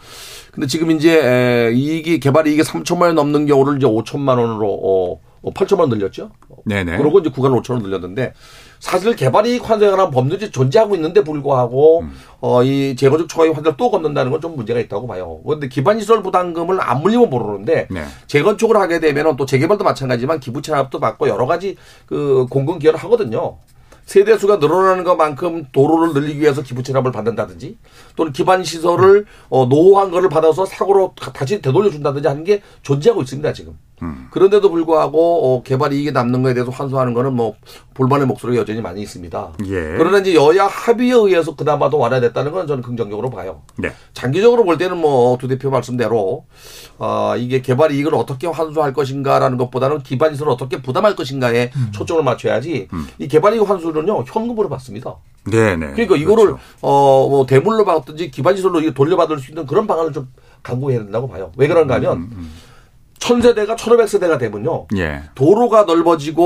근데 지금 이제 에, 이익이 개발 이익이 3천만 원 넘는 경우를 이제 5천만 원으로 어, 어 8천만 원 늘렸죠. 네네. 그러고 이제 구간을 5천 원 늘렸는데 사실 개발이익 환수에 관한 법률이 존재하고 있는데 불구하고 음. 어, 이 재건축 초과이익 환수를 또 걷는다는 건 좀 문제가 있다고 봐요. 그런데 기반시설 부담금을 안 물리면 모르는데 네. 재건축을 하게 되면 은 또 재개발도 마찬가지지만 기부 체납도 받고 여러 가지 그 공공 기여를 하거든요. 세대 수가 늘어나는 것만큼 도로를 늘리기 위해서 기부 체납을 받는다든지 또는 기반 시설을 어, 노후한 거를 받아서 사고로 다- 다시 되돌려 준다든지 하는 게 존재하고 있습니다 지금. 음. 그런데도 불구하고 어, 개발 이익이 남는 거에 대해서 환수하는 거는 뭐 볼만의 목소리가 여전히 많이 있습니다. 예. 그러나 이제 여야 합의에 의해서 그나마도 완화됐다는 건 저는 긍정적으로 봐요. 네. 장기적으로 볼 때는 뭐 두 대표 말씀대로 어, 이게 개발 이익을 어떻게 환수할 것인가라는 것보다는 기반 시설을 어떻게 부담할 것인가에 초점을 맞춰야지 이 개발 이익 환수는요 현금으로 받습니다. 네네. 그러니까 이거를 그렇죠. 어뭐 대물로 받든지 기반 시설로 돌려받을 수 있는 그런 방안을 좀 강구해야 된다고 봐요. 왜 그런가 하면 천세대가 천오백 세대가 되면요. 예. 도로가 넓어지고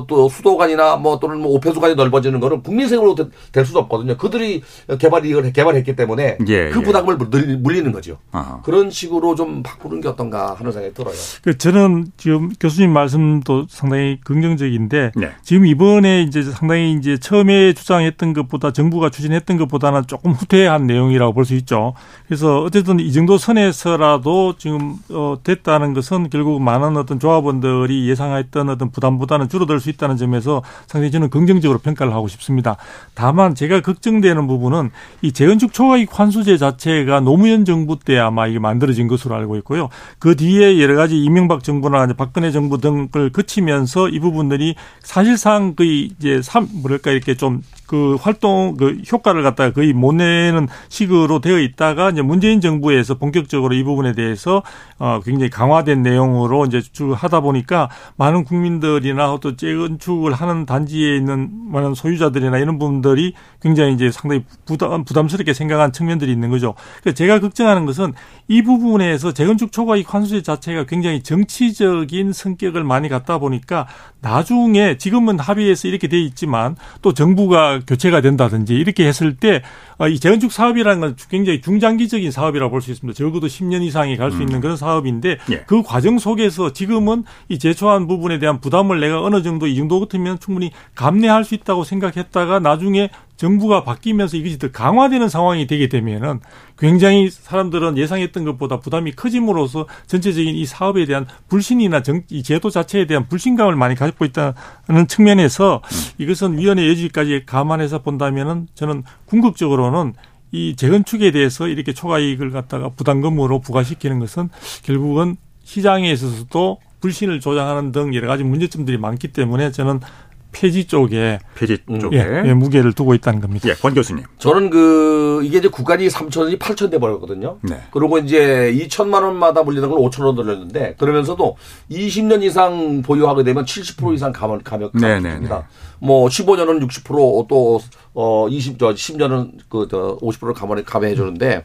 어, 또 수도관이나 뭐 또는 뭐 오폐수관이 넓어지는 거는 국민 세금으로 되- 될 수도 없거든요. 그들이 개발 이익을 개발했기 때문에 예, 그 예. 부담을 물- 물리는 거죠. 아하. 그런 식으로 좀 바꾸는 게 어떤가 하는 생각이 들어요. 그 저는 지금 교수님 말씀도 상당히 긍정적인데 네. 지금 이번에 이제 상당히 이제 처음에 주장했던 것보다 정부가 추진했던 것보다는 조금 후퇴한 내용이라고 볼 수 있죠. 그래서 어쨌든 이 정도 선에서라도 지금 어 됐다는 것은 결국 많은 어떤 조합원들이 예상했던 어떤 부담보다는 줄어들 수 있다는 점에서 상당히 저는 긍정적으로 평가를 하고 싶습니다. 다만 제가 걱정되는 부분은 이 재건축 초과이익 환수제 자체가 노무현 정부 때 아마 이게 만들어진 것으로 알고 있고요. 그 뒤에 여러 가지 이명박 정부나 박근혜 정부 등을 거치면서 이 부분들이 사실상 거의 이제 삼 뭐랄까 이렇게 좀 그 활동 그 효과를 갖다가 거의 못 내는 식으로 되어 있다가 이제 문재인 정부에서 본격적으로 이 부분에 대해서 어 굉장히 강화된 내용으로 이제 쭉 하다 보니까 많은 국민들이나 또 재건축을 하는 단지에 있는 많은 소유자들이나 이런 분들이 굉장히 이제 상당히 부담 부담스럽게 생각한 측면들이 있는 거죠. 그래서 제가 걱정하는 것은 이 부분에서 재건축 초과이익 환수제 자체가 굉장히 정치적인 성격을 많이 갖다 보니까 나중에 지금은 합의해서 이렇게 돼 있지만 또 정부가 교체가 된다든지 이렇게 했을 때 이 재건축 사업이라는 건 굉장히 중장기적인 사업이라고 볼 수 있습니다. 적어도 10년 이상이 갈수 있는 그런 사업인데 예. 그 과정 속에서 지금은 이 제초한 부분에 대한 부담을 내가 어느 정도 이 정도 같으면 충분히 감내할 수 있다고 생각했다가 나중에 정부가 바뀌면서 이것이 더 강화되는 상황이 되게 되면은 굉장히 사람들은 예상했던 것보다 부담이 커짐으로써 전체적인 이 사업에 대한 불신이나 정, 이 제도 자체에 대한 불신감을 많이 가지고 있다는 측면에서 이것은 위원회 여지까지 감안해서 본다면은 저는 궁극적으로는 이 재건축에 대해서 이렇게 초과 이익을 갖다가 부담금으로 부과시키는 것은 결국은 시장에 있어서도 불신을 조장하는 등 여러 가지 문제점들이 많기 때문에 저는 폐지 쪽에 폐지 쪽에 예, 예, 무게를 두고 있다는 겁니다. 예, 권 교수님. 저는 그 이게 이제 구간이 3천 원이 8천 돼 버렸거든요. 네. 그리고 이제 2천만 원마다 물리는 걸 5천 원 돌렸는데 그러면서도 20년 이상 보유하게 되면 70% 이상 감액 감액 네, 네, 됩니다. 뭐 15년은 60%또 어 20, 저 10년은 그저 50%를 감액 감액해 주는데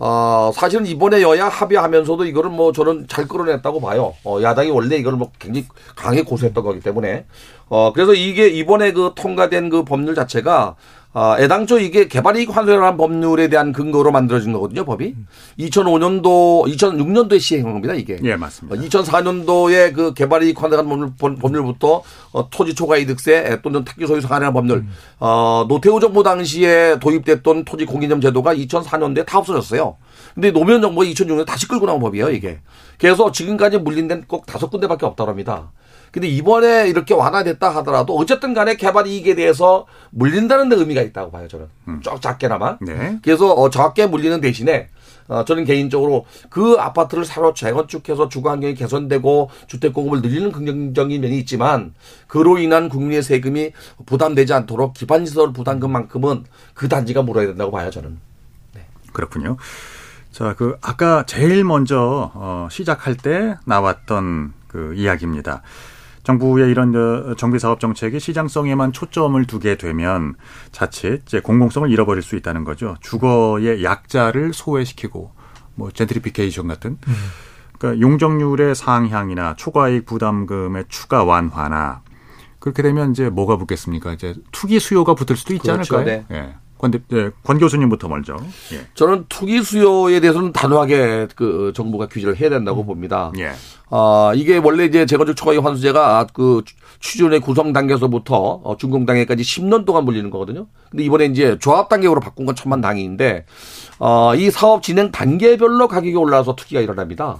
어, 사실은 이번에 여야 합의하면서도 이거를 뭐 저는 잘 끌어냈다고 봐요. 어, 야당이 원래 이거를 뭐 굉장히 강하게 고소했던 거기 때문에. 어, 그래서 이게 이번에 그 통과된 그 법률 자체가 아, 애당초 이게 개발이익 환수라는 법률에 대한 근거로 만들어진 거거든요, 법이. 2005년도, 2006년도에 시행한 겁니다, 이게. 예, 맞습니다. 2004년도에 그 개발이익 환수라는 법률, 법률부터 어, 토지 초과이득세 또는 특기 소유 상한이라는 법률, 어, 노태우 정부 당시에 도입됐던 토지 공인점 제도가 2004년도에 다 없어졌어요. 근데 노무현 정부가 2006년에 다시 끌고 나온 법이에요, 이게. 그래서 지금까지 물린 데는 꼭 다섯 군데밖에 없다고 합니다. 근데 이번에 이렇게 완화됐다 하더라도 어쨌든 간에 개발 이익에 대해서 물린다는 데 의미가 있다고 봐요, 저는. 쫙 작게나마. 네. 그래서 어, 적게 물리는 대신에 어, 저는 개인적으로 그 아파트를 새로 재건축해서 주거 환경이 개선되고 주택 공급을 늘리는 긍정적인 면이 있지만 그로 인한 국민의 세금이 부담되지 않도록 기반 시설 부담금만큼은 그 단지가 물어야 된다고 봐요, 저는. 그렇군요. 자, 그 아까 제일 먼저 어, 시작할 때 나왔던 그 이야기입니다. 정부의 이런 어, 정비 사업 정책이 시장성에만 초점을 두게 되면 자칫 이제 공공성을 잃어버릴 수 있다는 거죠. 주거의 약자를 소외시키고 뭐 젠트리피케이션 같은 그러니까 용적률의 상향이나 초과이익 부담금의 추가 완화나 그렇게 되면 이제 뭐가 붙겠습니까? 이제 투기 수요가 붙을 수도 있지 그렇죠, 않을까요? 예. 권, 대- 예, 권 교수님부터 먼저. 예. 저는 투기 수요에 대해서는 단호하게 그 정부가 규제를 해야 된다고 봅니다. 예. 아, 이게 원래 이제 재건축 초과이익 환수제가 그 추진의 구성 단계에서부터 어, 준공 단계까지 10년 동안 물리는 거거든요. 근데 이번에 이제 조합 단계로 바꾼 건 천만 다행인데 어, 이 사업 진행 단계별로 가격이 올라서 투기가 일어납니다.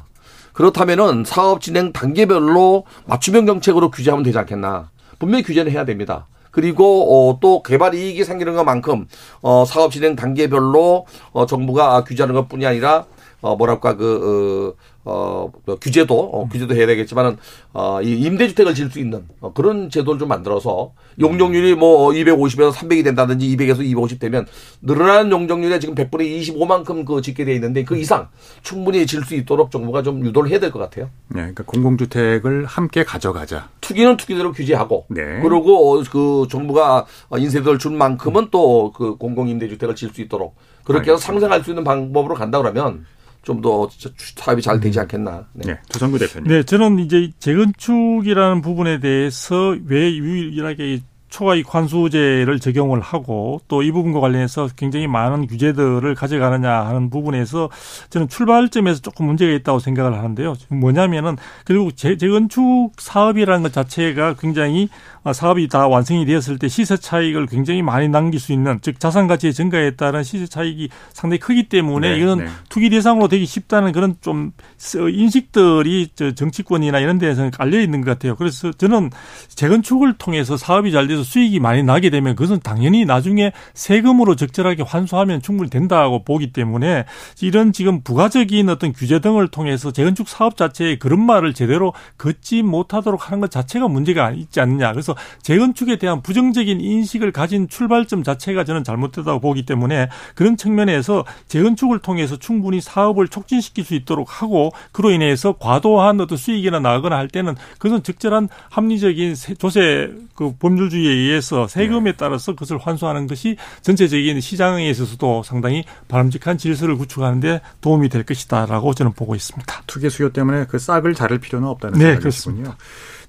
그렇다면은 사업 진행 단계별로 맞춤형 정책으로 규제하면 되지 않겠나. 분명히 규제는 해야 됩니다. 그리고 어, 또 개발 이익이 생기는 것만큼 어, 사업 진행 단계별로 어, 정부가 규제하는 것뿐이 아니라 어, 뭐랄까 그 어, 어, 뭐 규제도 어, 규제도 해야 되겠지만은 어, 이 임대주택을 지을 수 있는 어, 그런 제도를 좀 만들어서 용적률이 뭐 250에서 300이 된다든지 200에서 250 되면 늘어나는 용적률에 지금 100분의 25만큼 그 짓게 돼 있는데 그 이상 충분히 질 수 있도록 정부가 좀 유도를 해야 될 것 같아요. 네, 그러니까 공공주택을 함께 가져가자. 투기는 투기대로 규제하고 네. 그리고 어, 그 정부가 인세를 준 만큼은 또 그 공공임대주택을 지을 수 있도록 그렇게 해서 상생할 수 있는 방법으로 간다 그러면 좀더 사업이 잘 되지 않겠나. 네. 네, 두성구 대표님. 네, 저는 이제 재건축이라는 부분에 대해서 왜 유일하게 이 초과이익 환수제를 적용을 하고 또 이 부분과 관련해서 굉장히 많은 규제들을 가져가느냐 하는 부분에서 저는 출발점에서 조금 문제가 있다고 생각을 하는데요. 뭐냐면은 결국 재, 재건축 사업이라는 것 자체가 굉장히 아, 사업이 다 완성이 되었을 때 시세 차익을 굉장히 많이 남길 수 있는 즉 자산 가치의 증가에 따른 시세 차익이 상당히 크기 때문에 네, 이거는 네. 투기 대상으로 되기 쉽다는 그런 좀 인식들이 저 정치권이나 이런 데에서는 깔려 있는 것 같아요. 그래서 저는 재건축을 통해서 사업이 잘 돼서 수익이 많이 나게 되면 그것은 당연히 나중에 세금으로 적절하게 환수하면 충분히 된다고 보기 때문에 이런 지금 부가적인 어떤 규제 등을 통해서 재건축 사업 자체의 그런 말을 제대로 걷지 못하도록 하는 것 자체가 문제가 있지 않느냐. 그래서 재건축에 대한 부정적인 인식을 가진 출발점 자체가 저는 잘못됐다고 보기 때문에 그런 측면에서 재건축을 통해서 충분히 사업을 촉진시킬 수 있도록 하고 그로 인해서 과도한 어떤 수익이나 나거나 할 때는 그것은 적절한 합리적인 세- 조세 그 법률주의 에 의해서 세금에 따라서 그것을 환수하는 것이 전체적인 시장에 있어서도 상당히 바람직한 질서를 구축하는데 도움이 될 것이다라고 저는 보고 있습니다. 투기 수요 때문에 그 싹을 자를 필요는 없다는 네, 생각이군요.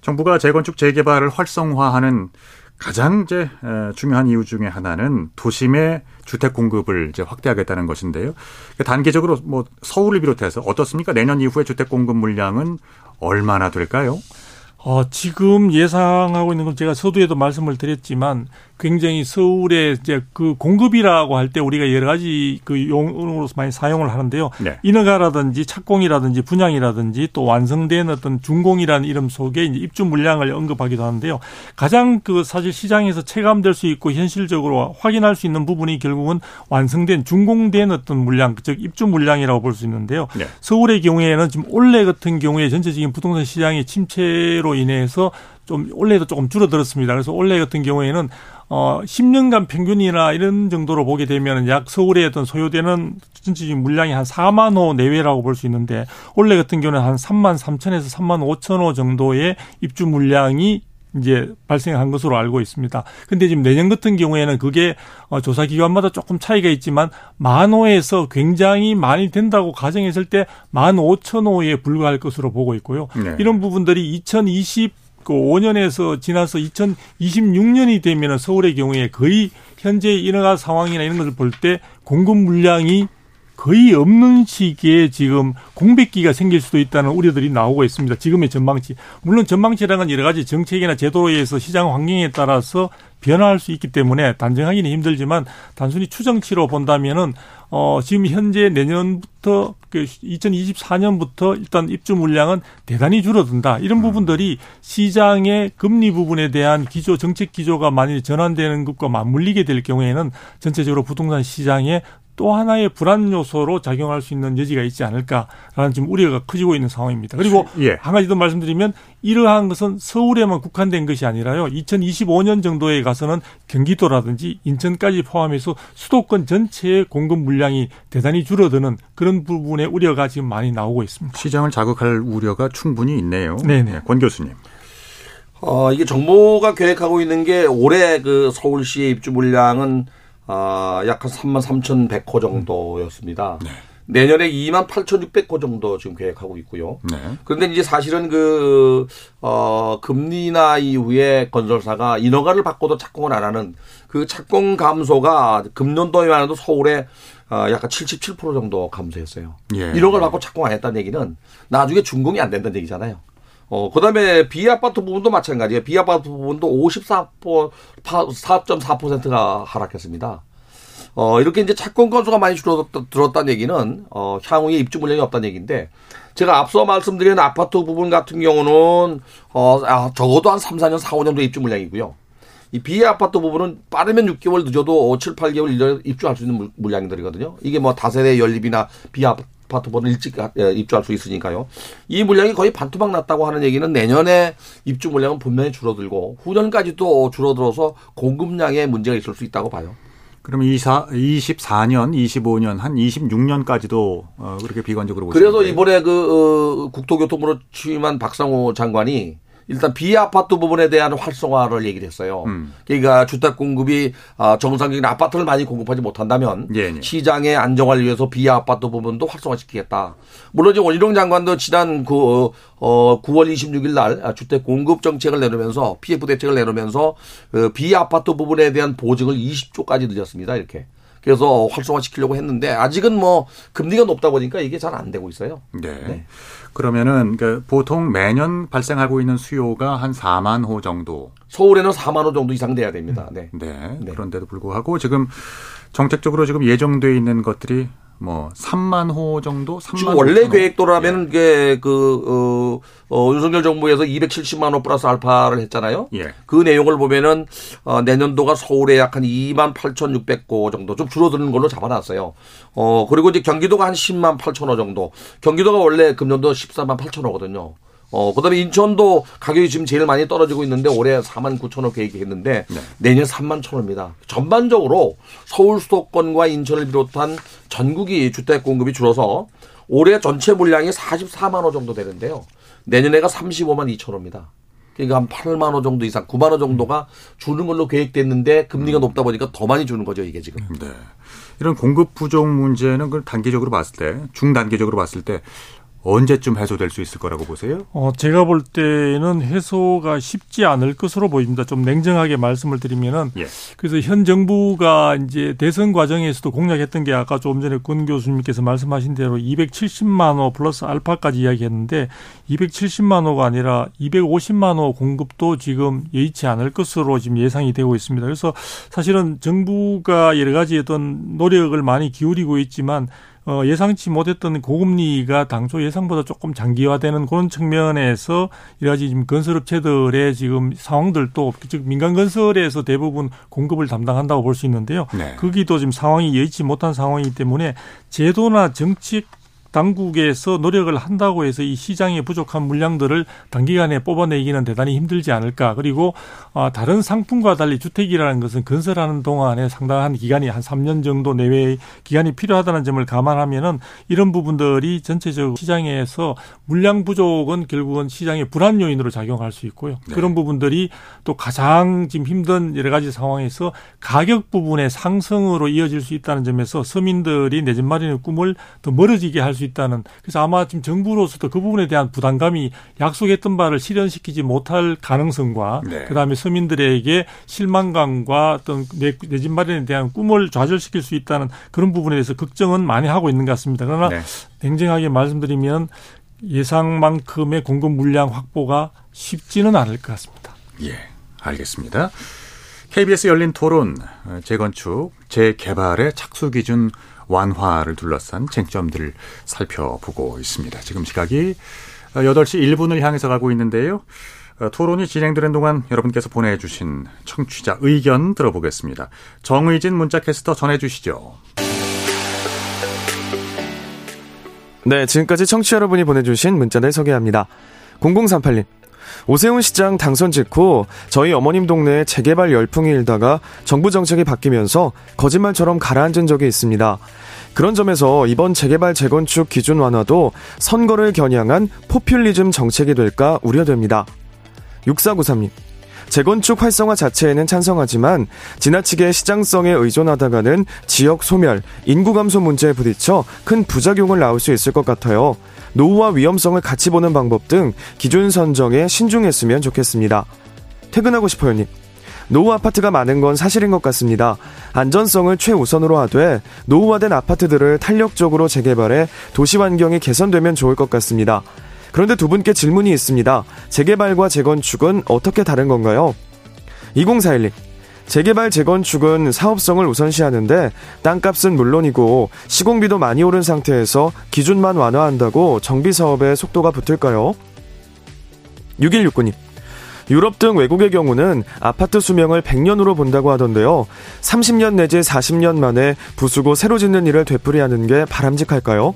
정부가 재건축 재개발을 활성화하는 가장 이제 에, 중요한 이유 중에 하나는 도심의 주택 공급을 이제 확대하겠다는 것인데요. 그 단기적으로 뭐 서울을 비롯해서 어떻습니까? 내년 이후에 주택 공급 물량은 얼마나 될까요? 어, 지금 예상하고 있는 건 제가 서두에도 말씀을 드렸지만 굉장히 서울에 이제 그 공급이라고 할 때 우리가 여러 가지 그 용어로서 많이 사용을 하는데요. 네. 인허가라든지 착공이라든지 분양이라든지 또 완성된 어떤 준공이라는 이름 속에 이제 입주 물량을 언급하기도 하는데요. 가장 그 사실 시장에서 체감될 수 있고 현실적으로 확인할 수 있는 부분이 결국은 완성된 준공된 어떤 물량, 즉 입주 물량이라고 볼 수 있는데요. 네. 서울의 경우에는 지금 올해 같은 경우에 전체적인 부동산 시장의 침체로 인해서 좀 올해도 조금 줄어들었습니다. 그래서 올해 같은 경우에는 어 10년간 평균이나 이런 정도로 보게 되면 약 서울의 어떤 소요되는 전체적인 물량이 한 4만 호 내외라고 볼 수 있는데 올해 같은 경우는 한 3만 3천에서 3만 5천 호 정도의 입주 물량이 이제 발생한 것으로 알고 있습니다. 근데 지금 내년 같은 경우에는 그게 어, 조사 기관마다 조금 차이가 있지만 만 호에서 굉장히 많이 된다고 가정했을 때 만 오천 호에 불과할 것으로 보고 있고요. 네. 이런 부분들이 2020 그 5년에서 지나서 2026년이 되면 서울의 경우에 거의 현재 인허가 상황이나 이런 것을 볼 때 공급 물량이 거의 없는 시기에 지금 공백기가 생길 수도 있다는 우려들이 나오고 있습니다. 지금의 전망치. 물론 전망치라는 건 여러 가지 정책이나 제도에 의해서 시장 환경에 따라서 변화할 수 있기 때문에 단정하기는 힘들지만 단순히 추정치로 본다면은 어 지금 현재 내년부터 그 2024년부터 일단 입주 물량은 대단히 줄어든다. 이런 부분들이 시장의 금리 부분에 대한 기조 정책 기조가 많이 전환되는 것과 맞물리게 될 경우에는 전체적으로 부동산 시장에 또 하나의 불안 요소로 작용할 수 있는 여지가 있지 않을까라는 지금 우려가 커지고 있는 상황입니다. 그리고 예. 한 가지 더 말씀드리면 이러한 것은 서울에만 국한된 것이 아니라요. 2025년 정도에 가서는 경기도라든지 인천까지 포함해서 수도권 전체의 공급 물량이 대단히 줄어드는 그런 부분의 우려가 지금 많이 나오고 있습니다. 시장을 자극할 우려가 충분히 있네요. 네네. 네, 권 교수님. 어, 이게 정부가 계획하고 있는 게 올해 그 서울시의 입주 물량은 아, 약 한 3만 3,100호 정도였습니다. 내년에 2만 8,600호 정도 지금 계획하고 있고요. 네. 그런데 이제 사실은 그, 어, 금리나 이후에 건설사가 인허가를 받고도 착공을 안 하는 그 착공 감소가 금년도에만 해도 서울에 어, 약간 77% 정도 감소했어요. 예. 인허가를 받고 착공 안 했다는 얘기는 나중에 준공이 안 된다는 얘기잖아요. 어, 그 다음에 비아파트 부분도 마찬가지예요. 비아파트 부분도 54.4%가 하락했습니다. 어, 이렇게 이제 착공 건수가 많이 줄어들었다는 얘기는, 어, 향후에 입주 물량이 없다는 얘기인데, 제가 앞서 말씀드린 아파트 부분 같은 경우는, 어, 아, 적어도 한 3, 4년, 4, 5년 도 입주 물량이고요. 이 비아파트 부분은 빠르면 6개월 늦어도 7, 8개월 일년에 입주할 수 있는 물- 물량들이거든요. 이게 뭐 다세대 연립이나 비아 파트보다 일찍 예, 입주할 수 있으니까요. 이 물량이 거의 반토막 났다고 하는 얘기는 내년에 입주 물량은 분명히 줄어들고 후년까지도 줄어들어서 공급량에 문제가 있을 수 있다고 봐요. 그럼 24, 24년, 25년, 한 26년까지도 어, 그렇게 비관적으로 보시는 그래서? 이번에 그 어, 국토교통부로 취임한 박상호 장관이 일단 비아파트 부분에 대한 활성화를 얘기를 했어요. 음. 그러니까 주택 공급이 아, 정상적인 아파트를 많이 공급하지 못한다면 예, 예. 시장의 안정화를 위해서 비아파트 부분도 활성화시키겠다. 물론 이제 원희룡 장관도 지난 그 어, 어, 9월 26일 날 아, 주택 공급 정책을 내놓으면서 PF 대책을 내놓으면서 그 비아파트 부분에 대한 보증을 20조까지 늘렸습니다. 이렇게. 그래서 활성화시키려고 했는데 아직은 뭐 금리가 높다 보니까 이게 잘 안 되고 있어요. 네. 네. 그러면은 그 보통 매년 발생하고 있는 수요가 한 4만 호 정도. 서울에는 4만 원 정도 이상 돼야 됩니다. 네. 네. 네. 그런데도 불구하고 지금 정책적으로 지금 예정돼 있는 것들이 뭐 3만 호 정도? 3만 지금 원래 5천 호? 계획도라면 이게 그, 어, 어, 윤석열 정부에서 270만 원 플러스 알파를 했잖아요. 예. 그 내용을 보면은, 어, 내년도가 서울에 약 한 2만 8,600호 정도 좀 줄어드는 걸로 잡아놨어요. 어, 그리고 이제 경기도가 한 10만 8천 호 정도. 경기도가 원래 금년도 14만 8천 호거든요. 어, 그 다음에 인천도 가격이 지금 제일 많이 떨어지고 있는데 올해 4만 9천 호 계획했는데 네. 내년 3만 천 호입니다. 전반적으로 서울 수도권과 인천을 비롯한 전국이 주택 공급이 줄어서 올해 전체 물량이 44만 호 정도 되는데요. 내년에가 35만 2천 호입니다. 그러니까 한 8만 호 정도 이상, 9만 호 정도가 주는 걸로 계획됐는데 금리가 높다 보니까 더 많이 주는 거죠, 이게 지금. 네. 이런 공급 부족 문제는 그 단기적으로 봤을 때, 중단기적으로 봤을 때 언제쯤 해소될 수 있을 거라고 보세요? 어, 제가 볼 때는 해소가 쉽지 않을 것으로 보입니다. 좀 냉정하게 말씀을 드리면은 예. 그래서 현 정부가 이제 대선 과정에서도 공약했던 게 아까 조금 전에 권 교수님께서 말씀하신 대로 270만 호 플러스 알파까지 이야기했는데 270만 호가 아니라 250만 호 공급도 지금 여의치 않을 것으로 지금 예상이 되고 있습니다. 그래서 사실은 정부가 여러 가지 어떤 노력을 많이 기울이고 있지만 어, 예상치 못했던 고금리가 당초 예상보다 조금 장기화되는 그런 측면에서 여러 가지 지금 건설업체들의 지금 상황들도 즉 민간 건설에서 대부분 공급을 담당한다고 볼 수 있는데요. 네. 거기도 지금 상황이 여의치 못한 상황이기 때문에 제도나 정책 당국에서 노력을 한다고 해서 이 시장에 부족한 물량들을 단기간에 뽑아내기는 대단히 힘들지 않을까. 그리고 아, 다른 상품과 달리 주택이라는 것은 건설하는 동안에 상당한 기간이 한 3년 정도 내외의 기간이 필요하다는 점을 감안하면은 이런 부분들이 전체적 시장에서 물량 부족은 결국은 시장의 불안 요인으로 작용할 수 있고요. 네. 그런 부분들이 또 가장 지금 힘든 여러 가지 상황에서 가격 부분의 상승으로 이어질 수 있다는 점에서 서민들이 내 집 마련의 꿈을 더 멀어지게 할수 있다는 그래서 아마 지금 정부로서도 그 부분에 대한 부담감이 약속했던 바를 실현시키지 못할 가능성과 네. 그다음에 서민들에게 실망감과 어떤 내 집 마련에 대한 꿈을 좌절시킬 수 있다는 그런 부분에 대해서 걱정은 많이 하고 있는 것 같습니다. 그러나 네. 냉정하게 말씀드리면 예상만큼의 공급 물량 확보가 쉽지는 않을 것 같습니다. 예, 알겠습니다. KBS 열린 토론, 어, 재건축, 재개발의 착수 기준 완화를 둘러싼 쟁점들을 살펴보고 있습니다. 지금 시각이 8시 1분을 향해서 가고 있는데요. 어, 토론이 진행되는 동안 여러분께서 보내주신 청취자 의견 들어보겠습니다. 정의진 문자캐스터 전해주시죠. 네, 지금까지 청취자 여러분이 보내주신 문자를 소개합니다. 0038님. 오세훈 시장 당선 직후 저희 어머님 동네에 재개발 열풍이 일다가 정부 정책이 바뀌면서 거짓말처럼 가라앉은 적이 있습니다. 그런 점에서 이번 재개발 재건축 기준 완화도 선거를 겨냥한 포퓰리즘 정책이 될까 우려됩니다. 6493님. 재건축 활성화 자체에는 찬성하지만 지나치게 시장성에 의존하다가는 지역 소멸, 인구 감소 문제에 부딪혀 큰 부작용을 낳을 수 있을 것 같아요. 노후와 위험성을 같이 보는 방법 등 기준 선정에 신중했으면 좋겠습니다. 퇴근하고 싶어요님. 노후 아파트가 많은 건 사실인 것 같습니다. 안전성을 최우선으로 하되 노후화된 아파트들을 탄력적으로 재개발해 도시 환경이 개선되면 좋을 것 같습니다. 그런데 두 분께 질문이 있습니다. 재개발과 재건축은 어떻게 다른 건가요? 2041님. 재개발 재건축은 사업성을 우선시하는데 땅값은 물론이고 시공비도 많이 오른 상태에서 기준만 완화한다고 정비 사업에 속도가 붙을까요? 6169님. 유럽 등 외국의 경우는 아파트 수명을 100년으로 본다고 하던데요. 30년 내지 40년 만에 부수고 새로 짓는 일을 되풀이하는 게 바람직할까요?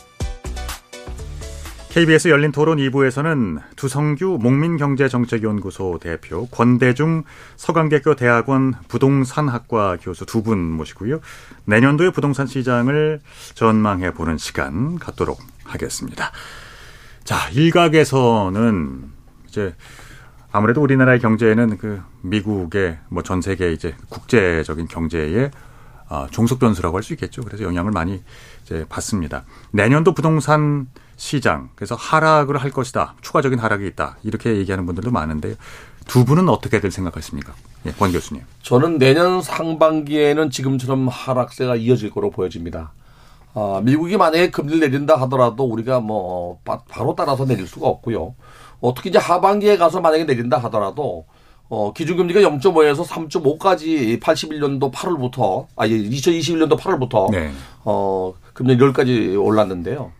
KBS 열린 토론 2부에서는 두성규 목민경제정책연구소 대표, 권대중 서강대학교 대학원 부동산학과 교수 두 분 모시고요. 내년도의 부동산 시장을 전망해 보는 시간 갖도록 하겠습니다. 자, 일각에서는 이제 아무래도 우리나라의 경제에는 그 미국의 뭐 전 세계 이제 국제적인 경제에 아, 종속 변수라고 할 수 있겠죠. 그래서 영향을 많이 이제 받습니다. 내년도 부동산 시장 그래서 하락을 할 것이다. 추가적인 하락이 있다. 이렇게 얘기하는 분들도 많은데 두 분은 어떻게들 생각하십니까? 예, 권 교수님. 저는 내년 상반기에는 지금처럼 하락세가 이어질 거로 보여집니다. 아, 미국이 만약에 금리를 내린다 하더라도 우리가 뭐 바, 로 따라서 내릴 수가 없고요. 어, 특히 이제 하반기에 가서 만약에 내린다 하더라도 어, 기준금리가 0.5에서 3.5까지 81년도 8월부터, 아, 2021년도 8월부터, 네. 어, 금년 10까지 올랐는데요.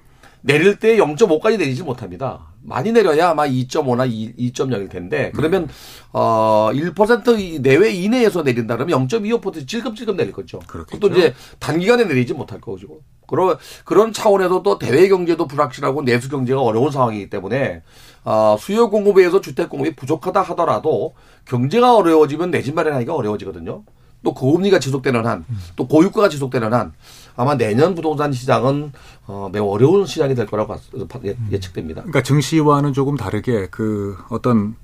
내릴 때 0.5까지 내리지 못합니다. 많이 내려야 아마 2.5나 2.0일 텐데, 그러면, 어, 1% 내외 이내에서 내린다 그러면 0.25% 찔끔찔끔 내릴 거죠. 또 이제 단기간에 내리지 못할 거고. 그런, 그런 차원에서 또 대외 경제도 불확실하고 내수 경제가 어려운 상황이기 때문에, 어, 수요 공급에 의해서 주택 공급이 부족하다 하더라도 경제가 어려워지면 내 집 마련하기가 어려워지거든요. 또 고금리가 지속되는 한, 또 고유가가 지속되는 한, 아마 내년 부동산 시장은 어, 매우 어려운 시장이 될 거라고 예- 예측됩니다. 그러니까 증시와는 조금 다르게 그 어떤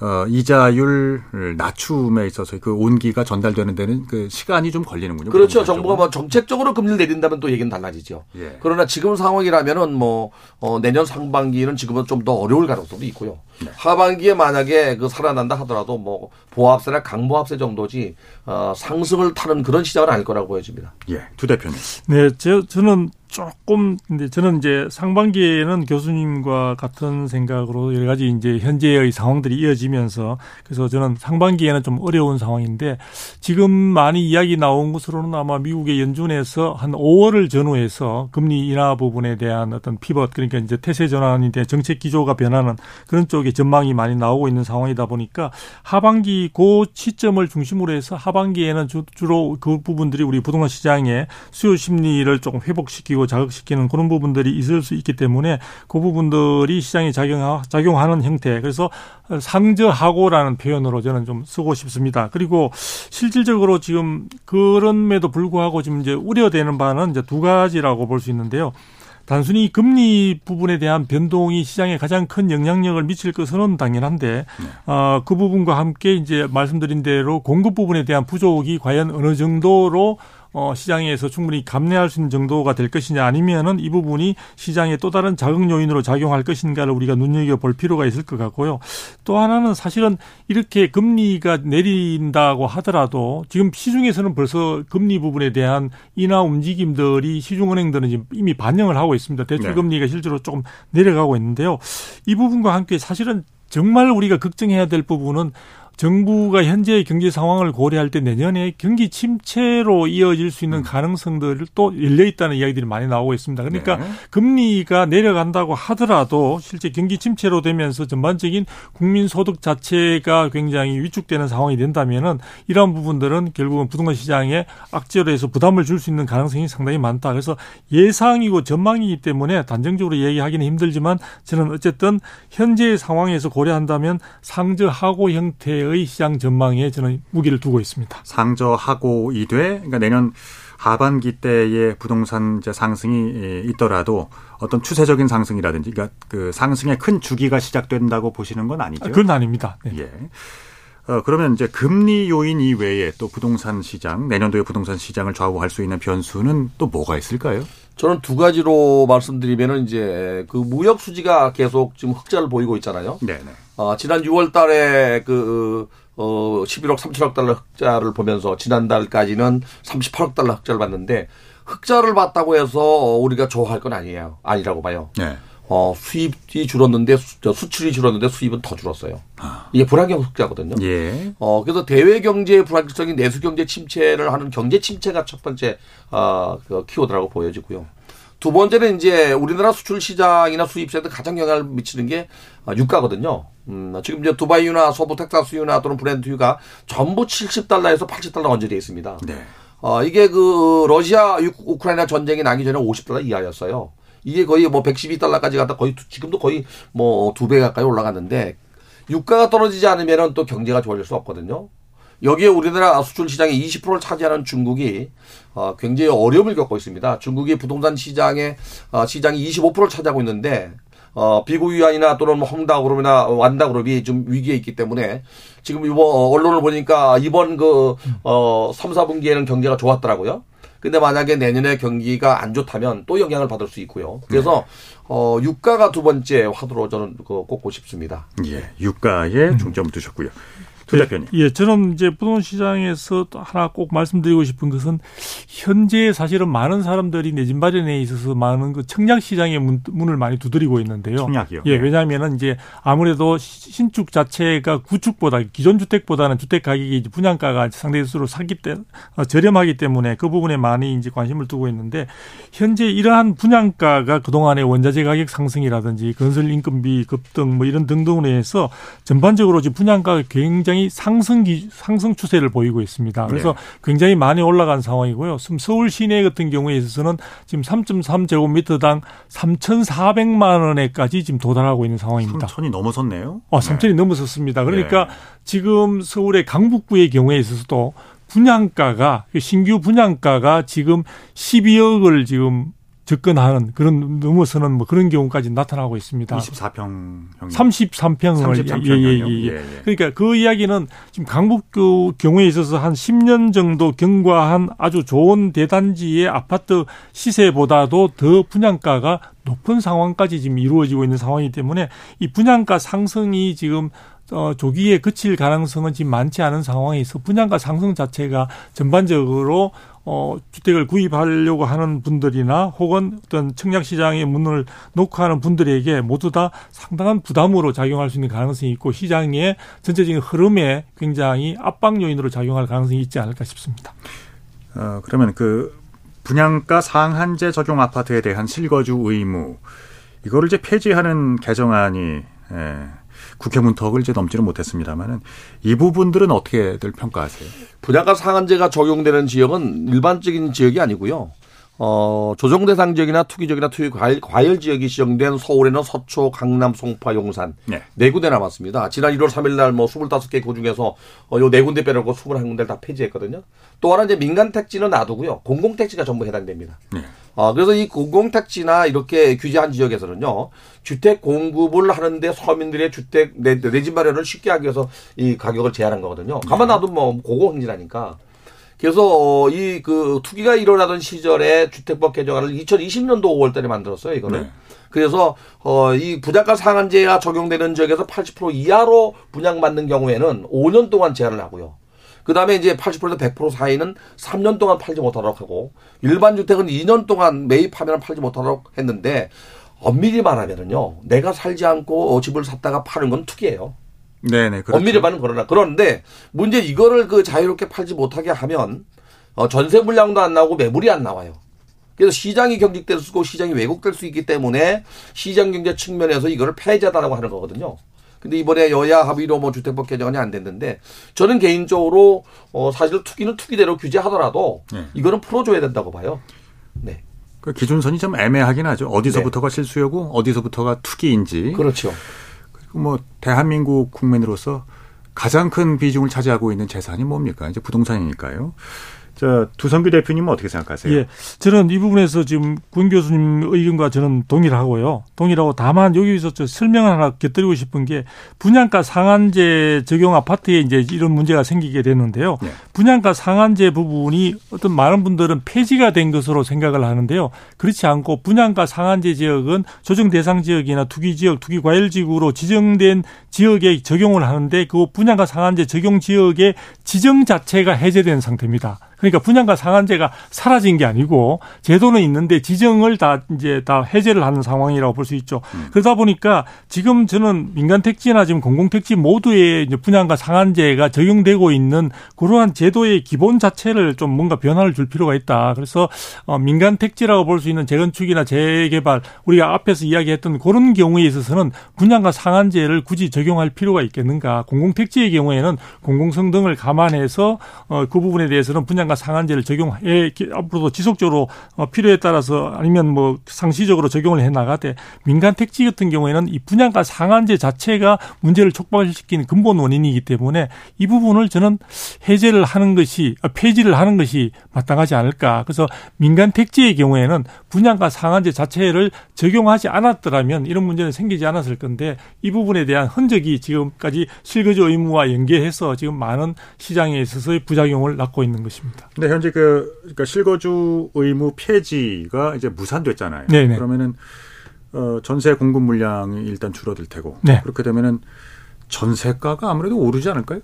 어, 이자율 낮춤에 있어서 그 온기가 전달되는 데는 그 시간이 좀 걸리는군요. 그렇죠. 정부가 뭐 정책적으로 금리를 내린다면 또 얘기는 달라지죠. 예. 그러나 지금 상황이라면은 뭐 어, 내년 상반기는 지금은 좀 더 어려울 가능성도 있고요. 네. 하반기에 만약에 그 살아난다 하더라도 뭐 보합세나 강보합세 정도지 어, 상승을 타는 그런 시장은 아닐 거라고 보여집니다. 예, 두 대표님. 네, 저, 저는 조금, 근데 저는 이제 상반기에는 교수님과 같은 생각으로 여러 가지 이제 현재의 상황들이 이어지면서 그래서 저는 상반기에는 좀 어려운 상황인데 지금 많이 이야기 나온 것으로는 아마 미국의 연준에서 한 5월을 전후해서 금리 인하 부분에 대한 어떤 피벗 그러니까 이제 태세 전환이 돼 정책 기조가 변하는 그런 쪽의 전망이 많이 나오고 있는 상황이다 보니까 하반기 그 시점을 중심으로 해서 하반기에는 주, 주로 그 부분들이 우리 부동산 시장의 수요 심리를 조금 회복시키고 자극시키는 그런 부분들이 있을 수 있기 때문에 그 부분들이 시장에 작용, 작용하는 형태. 그래서 상저하고라는 표현으로 저는 좀 쓰고 싶습니다. 그리고 실질적으로 지금 그럼에도 불구하고 지금 이제 우려되는 바는 이제 두 가지라고 볼 수 있는데요. 단순히 금리 부분에 대한 변동이 시장에 가장 큰 영향력을 미칠 것은 당연한데 어, 그 부분과 함께 이제 말씀드린 대로 공급 부분에 대한 부족이 과연 어느 정도로 어, 시장에서 충분히 감내할 수 있는 정도가 될 것이냐 아니면은 이 부분이 시장에 또 다른 자극 요인으로 작용할 것인가를 우리가 눈여겨 볼 필요가 있을 것 같고요. 또 하나는 사실은 이렇게 금리가 내린다고 하더라도 지금 시중에서는 벌써 금리 부분에 대한 인하 움직임들이 시중은행들은 이미 반영을 하고 있습니다. 대출 네. 금리가 실제로 조금 내려가고 있는데요. 이 부분과 함께 사실은 정말 우리가 걱정해야 될 부분은 정부가 현재의 경제 상황을 고려할 때 내년에 경기 침체로 이어질 수 있는 가능성들을 또 열려 있다는 이야기들이 많이 나오고 있습니다. 그러니까 네. 금리가 내려간다고 하더라도 실제 경기 침체로 되면서 전반적인 국민 소득 자체가 굉장히 위축되는 상황이 된다면은 이러한 부분들은 결국은 부동산 시장에 악재로 해서 부담을 줄 수 있는 가능성이 상당히 많다. 그래서 예상이고 전망이기 때문에 단정적으로 얘기하기는 힘들지만 저는 어쨌든 현재의 상황에서 고려한다면 상저하고 형태의 시장 전망에 저는 무기를 두고 있습니다. 상저하고 이돼 그러니까 내년 하반기 때의 부동산 이제 상승이 예, 있더라도 어떤 추세적인 상승이라든지 그러니까 그 상승의 큰 주기가 시작된다고 보시는 건 아니죠. 그건 아닙니다. 네. 예. 어, 그러면 이제 금리 요인 이외에 또 부동산 시장, 내년도의 부동산 시장을 좌우할 수 있는 변수는 또 뭐가 있을까요? 저는 두 가지로 말씀드리면은 이제 그 무역 수지가 계속 지금 흑자를 보이고 있잖아요. 네네. 어, 지난 6월 달에 그, 어, 11억 37억 달러 흑자를 보면서 지난달까지는 38억 달러 흑자를 봤는데 흑자를 봤다고 해서 우리가 좋아할 건 아니에요. 아니라고 봐요. 네. 어, 수입이 줄었는데 수, 저 수출이 줄었는데 수입은 더 줄었어요. 이게 불안경 흑자거든요. 예. 어, 그래서 대외 경제의 불확실성인 내수 경제 침체를 하는 경제 침체가 첫 번째 어, 그 키워드라고 보여지고요. 두 번째는 이제 우리나라 수출 시장이나 수입시장에 가장 영향을 미치는 게 어, 유가거든요. 음, 지금 이제 두바이유나 서부 텍사스유나 또는 브렌트유가 전부 70달러에서 80달러 언저리에 있습니다. 네. 어, 이게 그 러시아 유- 우크라이나 전쟁이 나기 전에 50달러 이하였어요. 이게 거의 뭐 112달러까지 갔다 거의 두- 지금도 거의 뭐 두 배 가까이 올라갔는데 유가가 떨어지지 않으면은 또 경제가 좋아질 수 없거든요. 여기에 우리나라 수출 시장의 20%를 차지하는 중국이 어, 굉장히 어려움을 겪고 있습니다. 중국이 부동산 시장의 어, 시장이 25%를 차지하고 있는데 어, 비구유안이나 또는 뭐 헝다그룹이나 완다그룹이 좀 위기에 있기 때문에 지금 이번 어, 언론을 보니까 이번 그 어, 3, 4분기에는 경제가 좋았더라고요. 근데 만약에 내년에 경기가 안 좋다면 또 영향을 받을 수 있고요. 그래서 어, 유가가 두 번째 화두로 저는 그 꼽고 싶습니다. 예. 유가에 중점을 두셨고요. 두 대표님. 예, 저는 이제 부동산 시장에서 또 하나 꼭 말씀드리고 싶은 것은 현재 사실은 많은 사람들이 내집 마련에 있어서 많은 그 청약 시장의 문, 을 많이 두드리고 있는데요. 청약이요. 예, 왜냐하면은 이제 아무래도 신축 자체가 구축보다 기존 주택보다는 주택 가격이 분양가가 상대적으로 사기 때 어, 저렴하기 때문에 그 부분에 많이 이제 관심을 두고 있는데 현재 이러한 분양가가 그동안의 원자재 가격 상승이라든지 건설 인건비 급등 뭐 이런 등등으로 해서 전반적으로 지금 분양가가 굉장히 상승 기, 상승 추세를 보이고 있습니다. 그래서 네. 굉장히 많이 올라간 상황이고요. 서울 시내 같은 경우에 있어서는 지금 3.3제곱미터당 3,400만 원에까지 지금 도달하고 있는 상황입니다. 3천이 넘어섰네요. 어, 3천이 네. 넘어섰습니다. 그러니까 네. 지금 서울의 강북구의 경우에 있어서도 분양가가 신규 분양가가 지금 12억을 지금 접근하는 그런 넘어서는 뭐 그런 경우까지 나타나고 있습니다. 24평 33평을 33평 예, 예, 예, 예, 예. 그러니까 그 이야기는 지금 강북구 경우에 있어서 한 10년 정도 경과한 아주 좋은 대단지의 아파트 시세보다도 더 분양가가 높은 상황까지 지금 이루어지고 있는 상황이기 때문에 이 분양가 상승이 지금 어, 조기에 그칠 가능성은 지금 많지 않은 상황에서 분양가 상승 자체가 전반적으로 어, 주택을 구입하려고 하는 분들이나 혹은 어떤 청약 시장의 문을 놓고 하는 분들에게 모두 다 상당한 부담으로 작용할 수 있는 가능성이 있고 시장의 전체적인 흐름에 굉장히 압박 요인으로 작용할 가능성이 있지 않을까 싶습니다. 어, 그러면 그 분양가 상한제 적용 아파트에 대한 실거주 의무 이거를 이제 폐지하는 개정안이 예, 국회 문턱을 이제 넘지는 못했습니다만은 이 부분들은 어떻게들 평가하세요? 분양가 상한제가 적용되는 지역은 일반적인 지역이 아니고요. 어, 조정 대상 지역이나 투기 지역이나 투기 과열, 과열 지역이 지정된 서울에는 서초, 강남, 송파, 용산 네, 네 군데 남았습니다. 지난 1월 3일 날뭐 25개 구 중에서 어, 요네 군데 빼놓고 21군데를 다 폐지했거든요. 또 하나 이제 민간 택지는 놔두고요. 공공 택지가 전부 해당됩니다. 네. 어, 그래서 이 공공 택지나 이렇게 규제한 지역에서는요. 주택 공급을 하는데 서민들의 주택 내집 마련을 쉽게 하기 위해서 이 가격을 제한한 거거든요. 가만 놔도 뭐 고공행진하니까. 그래서 어, 이그 투기가 일어나던 시절에 주택법 개정안을 2020년도 5월 달에 만들었어요. 이거는. 네. 그래서 어이 분양가 상한제가 적용되는 지역에서 80% 이하로 분양받는 경우에는 5년 동안 제한을 하고요. 그 다음에 이제 80%에서 100% 사이는 3년 동안 팔지 못하도록 하고 일반 주택은 2년 동안 매입하면 팔지 못하도록 했는데 엄밀히 말하면은요 내가 살지 않고 집을 샀다가 파는 건 투기예요. 네네. 그렇죠. 엄밀히 말하면 그러나 그런데 문제 이거를 그 자유롭게 팔지 못하게 하면 어, 전세 물량도 안 나오고 매물이 안 나와요. 그래서 시장이 경직될 수 있고 시장이 왜곡될 수 있기 때문에 시장 경제 측면에서 이거를 폐지하다라고 하는 거거든요. 근데 이번에 여야 합의로 뭐 주택법 개정안이 안 됐는데 저는 개인적으로 어 사실 투기는 투기대로 규제하더라도 네. 이거는 풀어줘야 된다고 봐요. 네. 그 기준선이 좀 애매하긴 하죠. 어디서부터가 네. 실수요고 어디서부터가 투기인지. 그렇죠. 그리고 뭐 대한민국 국민으로서 가장 큰 비중을 차지하고 있는 재산이 뭡니까? 이제 부동산이니까요. 자, 두성규 대표님은 어떻게 생각하세요? 예. 저는 이 부분에서 지금 군 교수님 의견과 저는 동일하고요. 동일하고 다만 여기서 저 설명을 하나 곁들이고 싶은 게 분양가 상한제 적용 아파트에 이제 이런 문제가 생기게 됐는데요. 네. 분양가 상한제 부분이 어떤 많은 분들은 폐지가 된 것으로 생각을 하는데요. 그렇지 않고 분양가 상한제 지역은 조정 대상 지역이나 투기 지역, 투기 과열 지구로 지정된 지역에 적용을 하는데 그 분양가 상한제 적용 지역의 지정 자체가 해제된 상태입니다. 그러니까 분양가 상한제가 사라진 게 아니고 제도는 있는데 지정을 다 이제 다 해제를 하는 상황이라고 볼 수 있죠. 음. 그러다 보니까 지금 저는 민간 택지나 지금 공공 택지 모두에 이제 분양가 상한제가 적용되고 있는 그러한 제도의 기본 자체를 좀 뭔가 변화를 줄 필요가 있다. 그래서 어 민간 택지라고 볼 수 있는 재건축이나 재개발 우리가 앞에서 이야기했던 그런 경우에 있어서는 분양가 상한제를 굳이 적용할 필요가 있겠는가? 공공 택지의 경우에는 공공성 등을 감안해서 어그 부분에 대해서는 분양 분양가 상한제를 적용해 앞으로도 지속적으로 어, 필요에 따라서 아니면 뭐 상시적으로 적용을 해 나가되 민간 택지 같은 경우에는 이 분양가 상한제 자체가 문제를 촉발시키는 근본 원인이기 때문에 이 부분을 저는 해제를 하는 것이 아, 폐지를 하는 것이 마땅하지 않을까. 그래서 민간 택지의 경우에는 분양가 상한제 자체를 적용하지 않았더라면 이런 문제는 생기지 않았을 건데 이 부분에 대한 흔적이 지금까지 실거주 의무와 연계해서 지금 많은 시장에 있어서의 부작용을 낳고 있는 것입니다. 있습니다. 근데 현재 그 그러니까 실거주 의무 폐지가 이제 무산됐잖아요. 네네. 그러면은 어 전세 공급 물량이 일단 줄어들 테고 네. 그렇게 되면은 전세가가 아무래도 오르지 않을까요?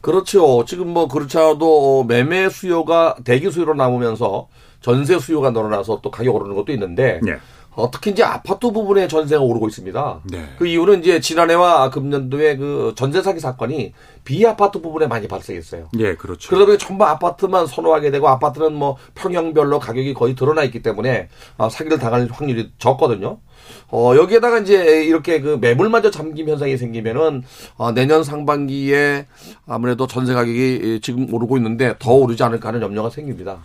그렇죠. 지금 뭐 그렇지 않아도 매매 수요가 대기 수요로 남으면서 전세 수요가 늘어나서 또 가격 오르는 것도 있는데 네. 어, 특히 이제 아파트 부분에 전세가 오르고 있습니다. 네. 그 이유는 이제 지난해와 금년도에 그 전세 사기 사건이 비아파트 부분에 많이 발생했어요. 예, 그렇죠. 그러다 보니 전부 아파트만 선호하게 되고 아파트는 뭐 평형별로 가격이 거의 드러나 있기 때문에 어, 사기를 당할 확률이 적거든요. 어, 여기에다가 이제 이렇게 그 매물마저 잠김 현상이 생기면은 어, 내년 상반기에 아무래도 전세 가격이 지금 오르고 있는데 더 오르지 않을까 하는 염려가 생깁니다.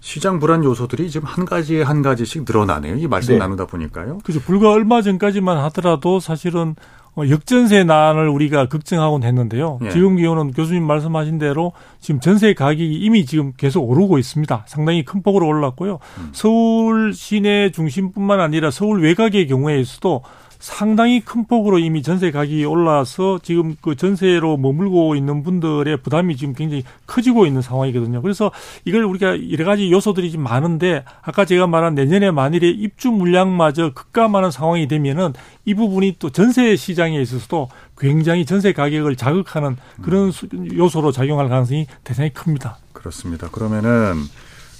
시장 불안 요소들이 지금 한 가지 한 가지씩 늘어나네요. 이 말씀 네. 나누다 보니까요. 그죠. 불과 얼마 전까지만 하더라도 사실은 어, 역전세 난을 우리가 걱정하곤 했는데요. 예. 지금 기온은 교수님 말씀하신 대로 지금 전세 가격이 이미 지금 계속 오르고 있습니다. 상당히 큰 폭으로 올랐고요. 서울 시내 중심뿐만 아니라 서울 외곽의 경우에서도 상당히 큰 폭으로 이미 전세 가격이 올라서 지금 그 전세로 머물고 있는 분들의 부담이 지금 굉장히 커지고 있는 상황이거든요. 그래서 이걸 우리가 여러 가지 요소들이 좀 많은데 아까 제가 말한 내년에 만일에 입주 물량마저 급감하는 상황이 되면은 이 부분이 또 전세 시장에 있어서도 굉장히 전세 가격을 자극하는 그런 수- 요소로 작용할 가능성이 대단히 큽니다. 그렇습니다. 그러면은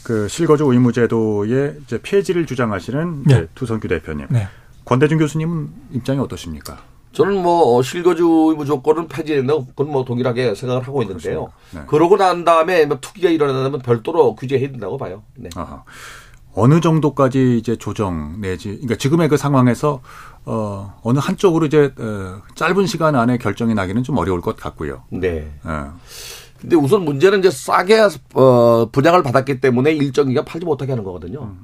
그 실거주 의무제도의 이제 폐지를 주장하시는 이제 네. 투성규 대표님. 네. 권대중 교수님은 입장이 어떠십니까? 저는 뭐 어, 실거주 조건은 폐지된다고 그건 뭐 동일하게 생각을 하고 있는데요. 네. 그러고 난 다음에 뭐 투기가 일어나면 별도로 규제해야 된다고 봐요. 네. 아하. 어느 정도까지 이제 조정 내지, 그러니까 지금의 그 상황에서 어 어느 한쪽으로 이제 어, 짧은 시간 안에 결정이 나기는 좀 어려울 것 같고요. 네. 어. 근데 우선 문제는 이제 싸게 어, 분양을 받았기 때문에 일정 기간 팔지 못하게 하는 거거든요.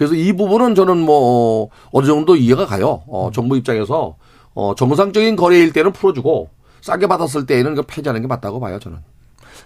그래서 이 부분은 저는 뭐 어느 정도 이해가 가요. 어, 정부 입장에서 어, 정상적인 거래일 때는 풀어주고 싸게 받았을 때에는 그 폐지하는 게 맞다고 봐요. 저는.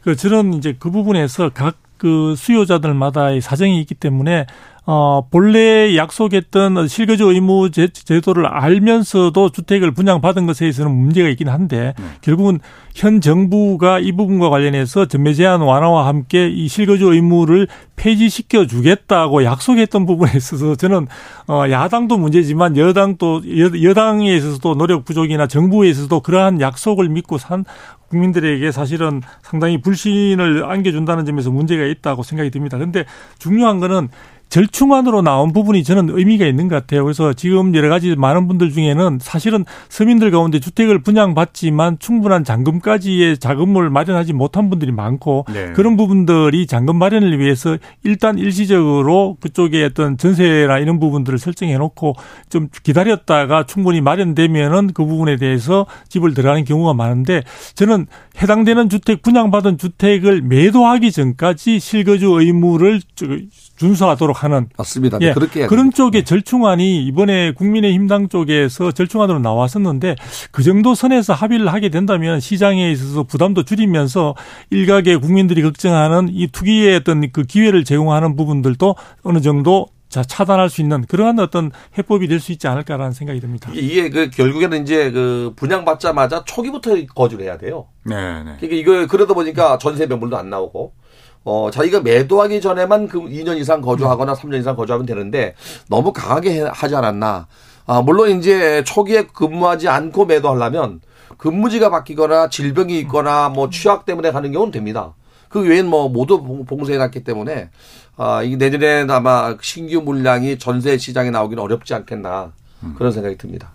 그 저는 이제 그 부분에서 각 그 수요자들마다의 사정이 있기 때문에 어 본래 약속했던 실거주 의무 제, 제도를 알면서도 주택을 분양받은 것에 있어서는 문제가 있긴 한데 결국은 현 정부가 이 부분과 관련해서 전매 제한 완화와 함께 이 실거주 의무를 폐지시켜 주겠다고 약속했던 부분에 있어서 저는 어 야당도 문제지만 여당도 여, 여당에 있어서도 노력 부족이나 정부에 있어서도 그러한 약속을 믿고 산 국민들에게 사실은 상당히 불신을 안겨준다는 점에서 문제가 있다고 생각이 듭니다. 그런데 중요한 거는 절충안으로 나온 부분이 저는 의미가 있는 것 같아요. 그래서 지금 여러 가지 많은 분들 중에는 사실은 서민들 가운데 주택을 분양받지만 충분한 잔금까지의 자금을 마련하지 못한 분들이 많고 네. 그런 부분들이 잔금 마련을 위해서 일단 일시적으로 그쪽에 어떤 전세나 이런 부분들을 설정해 놓고 좀 기다렸다가 충분히 마련되면은 그 부분에 대해서 집을 들어가는 경우가 많은데 저는 해당되는 주택 분양받은 주택을 매도하기 전까지 실거주 의무를 저- 준수하도록 하는 맞습니다. 예, 그렇게 해야 그런 쪽의 절충안이 이번에 국민의힘당 쪽에서 절충안으로 나왔었는데 그 정도 선에서 합의를 하게 된다면 시장에 있어서 부담도 줄이면서 일각의 국민들이 걱정하는 이 투기의 어떤 그 기회를 제공하는 부분들도 어느 정도 자, 차단할 수 있는 그러한 어떤 해법이 될 수 있지 않을까라는 생각이 듭니다. 이게 그 결국에는 이제 그 분양받자마자 초기부터 거주를 해야 돼요. 네, 네. 그러니까 이거 그러다 보니까 전세 매물도 안 나오고 어 자기가 매도하기 전에만 그 2년 이상 거주하거나 3년 이상 거주하면 되는데 너무 강하게 해- 하지 않았나. 아 물론 이제 초기에 근무하지 않고 매도하려면 근무지가 바뀌거나 질병이 있거나 뭐 취약 때문에 가는 경우는 됩니다. 그 외엔 뭐 모두 봉- 봉쇄해 놨기 때문에 아 이게 내년에 아마 신규 물량이 전세 시장에 나오기는 어렵지 않겠나 그런 생각이 듭니다.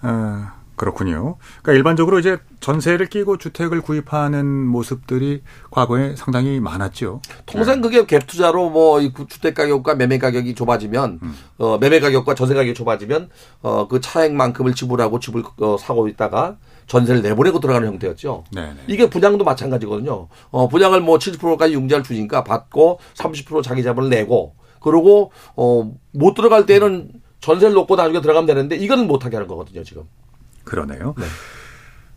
아, 그렇군요. 그러니까 일반적으로 이제 전세를 끼고 주택을 구입하는 모습들이 과거에 상당히 많았죠. 통상 그게 갭 투자로 뭐이 주택 가격과 매매 가격이 좁아지면 어 매매 가격과 전세 가격이 좁아지면 어 그 차액만큼을 지불하고 집을 어, 사고 있다가 전세를 내보내고 들어가는 형태였죠. 네, 네. 이게 분양도 마찬가지거든요. 어 분양을 뭐 70%까지 융자를 주니까 받고 30% 자기 자본을 내고 그러고 어못 들어갈 때는 전세를 놓고 나중에 들어가면 되는데 이거는 못하게 하는 거거든요, 지금. 그러네요.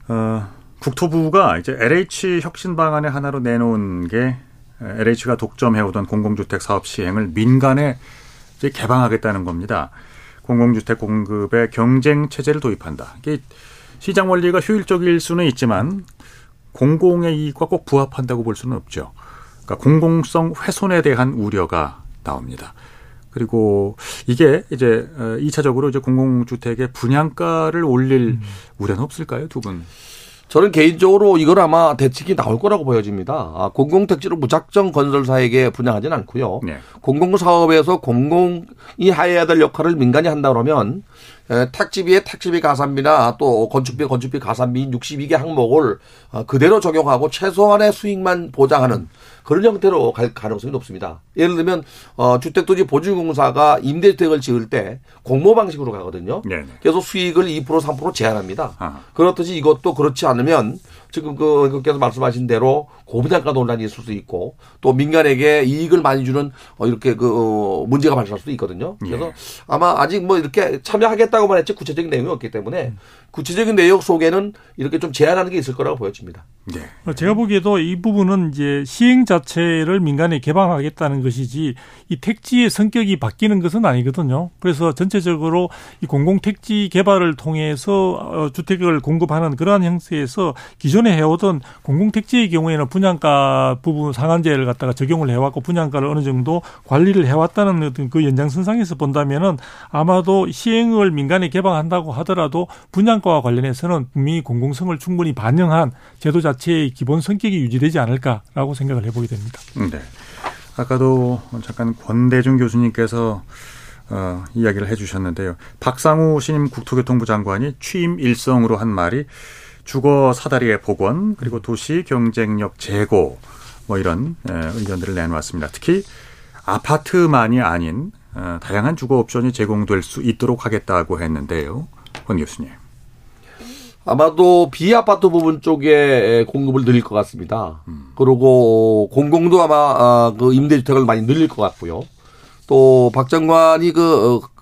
어, 국토부가 이제 LH 혁신 방안의 하나로 내놓은 게 LH가 독점해오던 공공주택 사업 시행을 민간에 이제 개방하겠다는 겁니다. 공공주택 공급의 경쟁 체제를 도입한다. 이게 시장 원리가 효율적일 수는 있지만 공공의 이익과 꼭 부합한다고 볼 수는 없죠. 그러니까 공공성 훼손에 대한 우려가 나옵니다. 그리고 이게 이제 어, 2차적으로 이제 공공주택의 분양가를 올릴 우려는 없을까요, 두 분? 저는 개인적으로 이걸 아마 대책이 나올 거라고 보여집니다. 아, 공공택지를 무작정 건설사에게 분양하지는 않고요. 네. 공공사업에서 공공이 해야 될 역할을 민간이 한다 그러면 에, 택지비에 택지비 가산비나 또 건축비 건축비 가산비 62개 항목을 어, 그대로 적용하고 최소한의 수익만 보장하는 그런 형태로 갈 가능성이 높습니다. 예를 들면 어, 주택도시 보증공사가 임대주택을 지을 때 공모 방식으로 가거든요. 네. 그래서 수익을 2% 3% 제한합니다. 아. 그렇듯이 이것도 그렇지 않으면 지금 그 의원께서 말씀하신 대로 고부장가 논란이 있을 수도 있고 또 민간에게 이익을 많이 주는 어, 이렇게 그 어, 문제가 발생할 수도 있거든요. 그래서 아마 아직 뭐 이렇게 참여하겠다고만 했지 구체적인 내용이 없기 때문에 구체적인 내용 속에는 이렇게 좀 제한하는 게 있을 거라고 보여집니다. 어, 제가 보기에도 이 부분은 이제 시행 자체를 민간에 개방하겠다는 것이지 이 택지의 성격이 바뀌는 것은 아니거든요. 그래서 전체적으로 이 공공 택지 개발을 통해서 어, 주택을 공급하는 그러한 형태에서 기존에 해오던 공공 택지의 경우에는 분양가 부분 상한제를 갖다가 적용을 해왔고 분양가를 어느 정도 관리를 해왔다는 어떤 그 연장선상에서 본다면은 아마도 시행을 민간에 개방한다고 하더라도 분양가와 관련해서는 분명히 공공성을 충분히 반영한 제도 자체의 기본 성격이 유지되지 않을까라고 생각을 해보게 됩니다. 네. 아까도 잠깐 권대중 교수님께서 어, 이야기를 해주셨는데요. 박상우 신임 국토교통부 장관이 취임 일성으로 한 말이 주거 사다리의 복원 그리고 도시 경쟁력 제고 뭐 이런 에, 의견들을 내놓았습니다. 특히 아파트만이 아닌 어, 다양한 주거 옵션이 제공될 수 있도록 하겠다고 했는데요. 권 교수님. 아마도 비아파트 부분 쪽에 공급을 늘릴 것 같습니다. 그리고 공공도 아마 아, 그 임대주택을 많이 늘릴 것 같고요. 또박 장관이 그 어,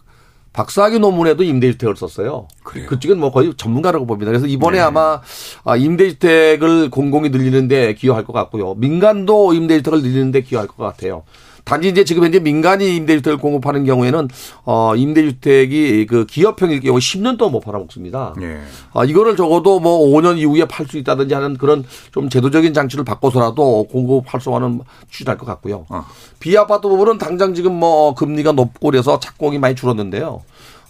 박사학위 논문에도 임대주택을 썼어요. 그쪽은 뭐 거의 전문가라고 봅니다. 그래서 이번에 아마 아, 임대주택을 공공이 늘리는데 기여할 것 같고요. 민간도 임대주택을 늘리는데 기여할 것 같아요. 단지 이제 지금 현재 민간이 임대주택을 공급하는 경우에는 어 임대주택이 그 기업형일 경우 10년 동안 못 팔아먹습니다. 예. 아, 이거를 적어도 뭐 5년 이후에 팔 수 있다든지 하는 그런 좀 제도적인 장치를 바꿔서라도 공급 활성화는 추진할 것 같고요. 비아파트 부분은 당장 지금 뭐 금리가 높고 그래서 착공이 많이 줄었는데요.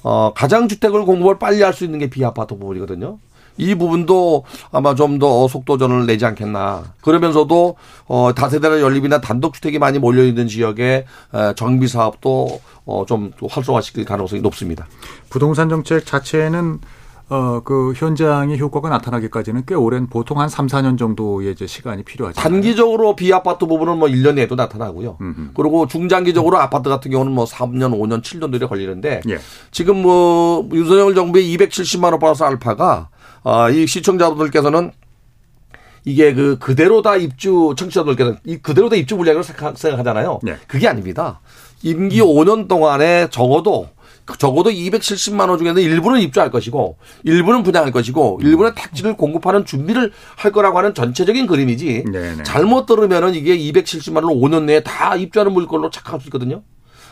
어, 가장 주택을 공급을 빨리 할 수 있는 게 비아파트 부분이거든요. 이 부분도 아마 좀 더 속도전을 내지 않겠나. 그러면서도 어 다세대 연립이나 단독주택이 많이 몰려 있는 지역에 에, 정비 사업도 어좀 활성화시킬 가능성이 높습니다. 부동산 정책 자체는 어, 그 현장의 효과가 나타나기까지는 꽤 오랜 보통 한 3, 4년 정도의 이제 시간이 필요하죠. 단기적으로 비아파트 부분은 뭐 1년 내도 나타나고요. 그리고 중장기적으로 아파트 같은 경우는 뭐 3년, 5년, 7년 들이 걸리는데 예. 지금 뭐 윤석열 정부의 270만 원 플러스 알파가 아, 이 시청자분들께서는 이게 그 그대로 다 입주 청취자들께서는 이 그대로 다 입주 물량으로 생각- 생각하잖아요. 그게 아닙니다. 임기 5년 동안에 적어도 적어도 270만 원 중에는 일부는 입주할 것이고 일부는 분양할 것이고 일부는 택지를 공급하는 준비를 할 거라고 하는 전체적인 그림이지 잘못 들으면은 이게 270만 원을 5년 내에 다 입주하는 물건으로 착각할 수 있거든요.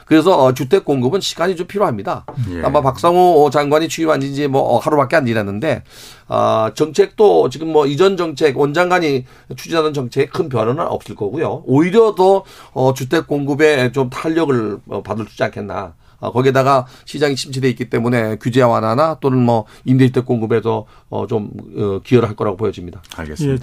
그래서 어, 주택 공급은 시간이 좀 필요합니다. 예. 아마 박상호 장관이 취임한 지 이제 뭐 하루밖에 안 지났는데 아, 정책도 지금 뭐 이전 정책 원 장관이 추진하는 정책에 큰 변화는 없을 거고요. 오히려 더 어, 주택 공급에 좀 탄력을 어, 받을 수 있지 않겠나. 어, 거기에다가 시장이 침체돼 있기 때문에 규제 완화나 또는 뭐 임대주택 공급에도 어, 좀 어, 기여를 할 거라고 보여집니다.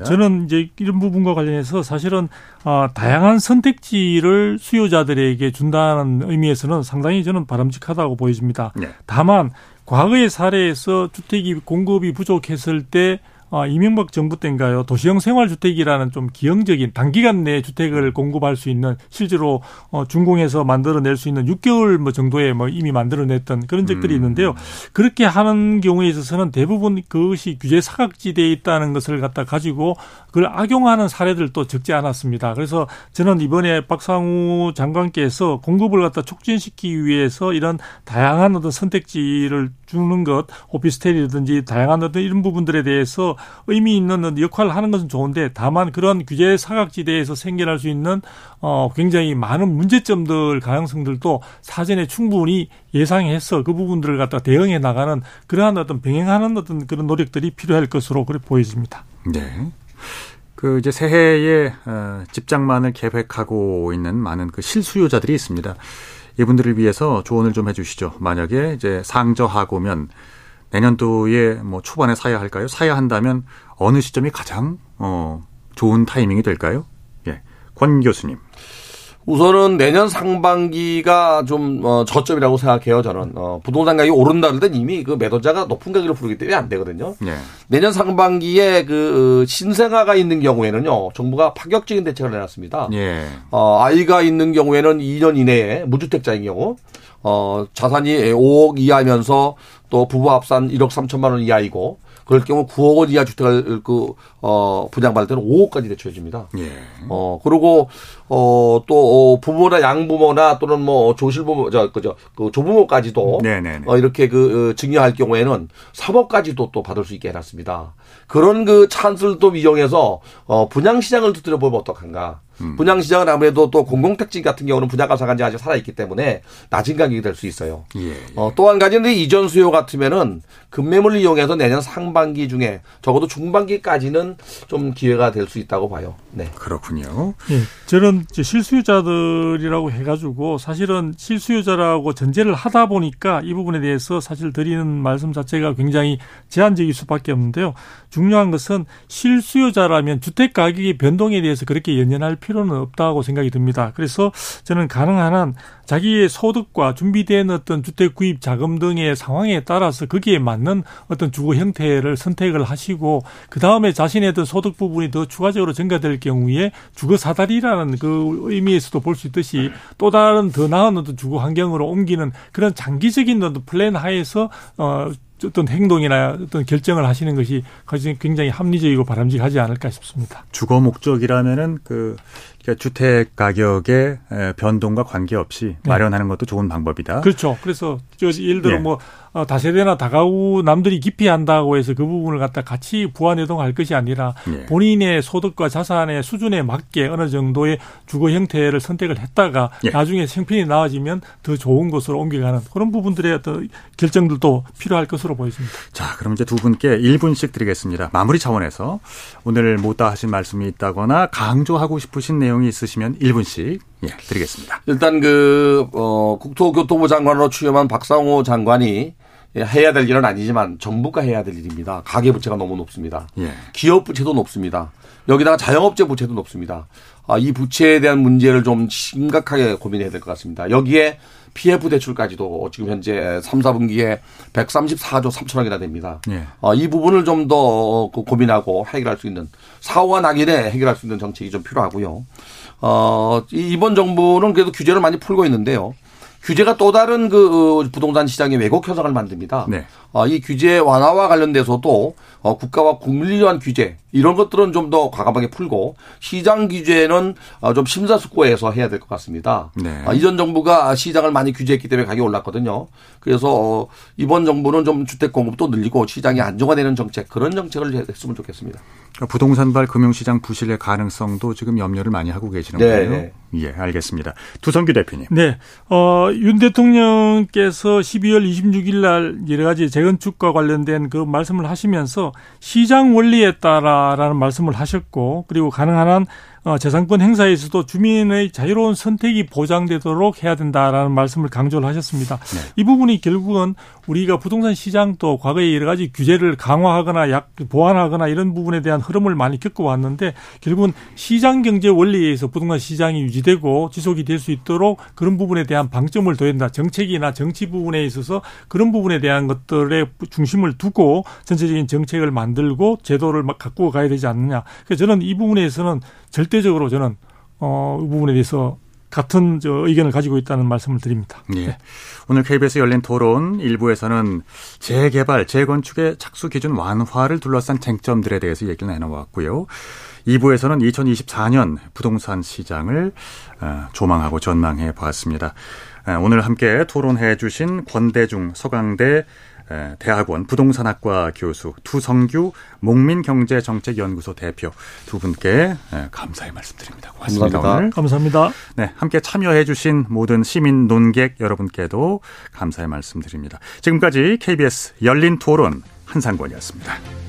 예, 저는 이제 이런 부분과 관련해서 사실은 어, 다양한 선택지를 수요자들에게 준다는 의미에서는 상당히 저는 바람직하다고 보여집니다. 다만 과거의 사례에서 주택이 공급이 부족했을 때 아, 이명박 정부 때인가요? 도시형 생활주택이라는 좀 기형적인 단기간 내에 주택을 공급할 수 있는 실제로 어, 준공해서 만들어낼 수 있는 6개월 뭐 정도에 뭐 이미 만들어냈던 그런 적들이 있는데요. 그렇게 하는 경우에 있어서는 대부분 그것이 규제 사각지대에 있다는 것을 갖다 가지고 그걸 악용하는 사례들도 적지 않았습니다. 그래서 저는 이번에 박상우 장관께서 공급을 갖다 촉진시키기 위해서 이런 다양한 어떤 선택지를 주는 것, 오피스텔이라든지 다양한 어떤 이런 부분들에 대해서 의미 있는 역할을 하는 것은 좋은데 다만 그런 규제 사각지대에서 생겨날 수 있는 어 굉장히 많은 문제점들 가능성들도 사전에 충분히 예상해서 그 부분들을 갖다 대응해 나가는 그러한 어떤 병행하는 어떤 그런 노력들이 필요할 것으로 그렇게 보여집니다. 네. 그 이제 새해에 어, 집장만을 계획하고 있는 많은 그 실수요자들이 있습니다. 이분들을 위해서 조언을 좀 해주시죠. 만약에 이제 상저하고면 내년도에 뭐 초반에 사야 할까요? 사야 한다면 어느 시점이 가장 어, 좋은 타이밍이 될까요? 예. 권 교수님. 우선은 내년 상반기가 좀 어, 저점이라고 생각해요. 저는 어, 부동산 가격이 오른다 그러던 이미 그 매도자가 높은 가격을 부르기 때문에 안 되거든요. 예. 내년 상반기에 그 신생아가 있는 경우에는요, 정부가 파격적인 대책을 내놨습니다. 예. 어, 아이가 있는 경우에는 2년 이내에 무주택자인 경우, 어, 자산이 5억 이하면서 또 부부 합산 1억 3천만 원 이하이고, 그럴 경우 9억 원 이하 주택을 그, 어, 분양받을 때는 5억까지 대출해 줍니다. 예. 어, 그리고, 어, 또, 어, 부모나 양부모나 또는 뭐 조실부모, 저, 그저, 그 조부모까지도. 네네네. 어, 이렇게 그, 어, 증여할 경우에는 3억까지도 또 받을 수 있게 해놨습니다. 그런 그 찬스를 또 이용해서, 어, 분양시장을 두드려 보면 어떡한가. 음. 분양시장은 아무래도 또 공공택지 같은 경우는 분양가 상한제 아직 살아있기 때문에 낮은 가격이 될 수 있어요. 예. 어, 또 한 가지는 이전 수요 같으면은 급매물을 이용해서 내년 상반기 중에 적어도 중반기까지는 좀 기회가 될 수 있다고 봐요. 네. 그렇군요. 예, 저는 이제 실수요자들이라고 해가지고 사실은 실수요자라고 전제를 하다 보니까 이 부분에 대해서 사실 드리는 말씀 자체가 굉장히 제한적일 수밖에 없는데요. 중요한 것은 실수요자라면 주택 가격의 변동에 대해서 그렇게 연연할 필요 는 없다고 생각이 듭니다. 그래서 저는 가능한 한 자기의 소득과 준비된 어떤 주택 구입 자금 등의 상황에 따라서 거기에 맞는 어떤 주거 형태를 선택을 하시고 그 다음에 자신의 어떤 소득 부분이 더 추가적으로 증가될 경우에 주거 사다리라는 그 의미에서도 볼 수 있듯이 또 다른 더 나은 어떤 주거 환경으로 옮기는 그런 장기적인 어떤 플랜 하에서 어 어떤 행동이나 어떤 결정을 하시는 것이 굉장히 합리적이고 바람직하지 않을까 싶습니다. 주거 목적이라면은 그 그러니까 주택 가격의 변동과 관계없이 네. 마련하는 것도 좋은 방법이다. 그렇죠. 그래서 저 예를 들어 예. 뭐 어, 다세대나 다가구 남들이 기피한다고 해서 그 부분을 갖다 같이 부안해동할 것이 아니라 예. 본인의 소득과 자산의 수준에 맞게 어느 정도의 주거 형태를 선택을 했다가 예. 나중에 형편이 나아지면 더 좋은 곳으로 옮겨가는 그런 부분들의 어떤 결정들도 필요할 것으로 보여집니다. 자, 그럼 이제 두 분께 1분씩 드리겠습니다. 마무리 차원에서 오늘 못다 하신 말씀이 있다거나 강조하고 싶으신 내용 이 있으시면 1분씩 예, 드리겠습니다. 일단 그, 어, 국토교통부 장관으로 취임한 박상호 장관이 해야 될 일은 아니지만 정부가 해야 될 일입니다. 가계 부채가 너무 높습니다. 예. 기업 부채도 높습니다. 여기다가 자영업자 부채도 높습니다. 아, 이 부채에 대한 문제를 좀 심각하게 고민해야 될 것 같습니다. 여기에 PF 대출까지도 지금 현재 3, 4분기에 134조 3천억이나 됩니다. 예. 어, 이 부분을 좀 더 고민하고 해결할 수 있는 사후와 낙인에 해결할 수 있는 정책이 좀 필요하고요. 어, 이- 이번 정부는 그래도 규제를 많이 풀고 있는데요. 규제가 또 다른 그 부동산 시장의 왜곡 현상을 만듭니다. 네. 어, 이 규제 완화와 관련돼서도 어, 국가와 국민을 위한 규제 이런 것들은 좀 더 과감하게 풀고 시장 규제는 어, 좀 심사숙고해서 해야 될 것 같습니다. 네. 어, 이전 정부가 시장을 많이 규제했기 때문에 가격이 올랐거든요. 그래서 어, 이번 정부는 좀 주택 공급도 늘리고 시장이 안정화되는 정책 그런 정책을 했으면 좋겠습니다. 그러니까 부동산발 금융시장 부실의 가능성도 지금 염려를 많이 하고 계시는 네, 거예요. 네. 예, 알겠습니다. 두성규 대표님. 네. 어, 윤 대통령께서 12월 26일 날 여러 가지 재건축과 관련된 그 말씀을 하시면서 시장 원리에 따라라는 말씀을 하셨고 그리고 가능한 한 어, 재산권 행사에서도 주민의 자유로운 선택이 보장되도록 해야 된다라는 말씀을 강조를 하셨습니다. 이 부분이 결국은 우리가 부동산 시장도 과거에 여러 가지 규제를 강화하거나 약 보완하거나 이런 부분에 대한 흐름을 많이 겪어왔는데 결국은 시장 경제 원리에 의해서 부동산 시장이 유지되고 지속이 될 수 있도록 그런 부분에 대한 방점을 둬야 된다. 정책이나 정치 부분에 있어서 그런 부분에 대한 것들의 중심을 두고 전체적인 정책을 만들고 제도를 막 갖고 가야 되지 않느냐. 그래서 저는 이 부분에서는 절대적으로 저는 어, 이 부분에 대해서 같은 저 의견을 가지고 있다는 말씀을 드립니다. 예. 오늘 KBS 열린 토론 일부에서는 재개발, 재건축의 착수 기준 완화를 둘러싼 쟁점들에 대해서 얘기를 나눠왔고요. 2부에서는 2024년 부동산 시장을 어, 조망하고 전망해 보았습니다. 어, 오늘 함께 토론해 주신 권대중 서강대 에, 대학원 부동산학과 교수 두성규 목민경제정책연구소 대표 두 분께 에, 감사의 말씀드립니다. 고맙습니다. 감사합니다. 오늘. 감사합니다. 네, 함께 참여해 주신 모든 시민 논객 여러분께도 감사의 말씀드립니다. 지금까지 KBS 열린 토론 한상권이었습니다.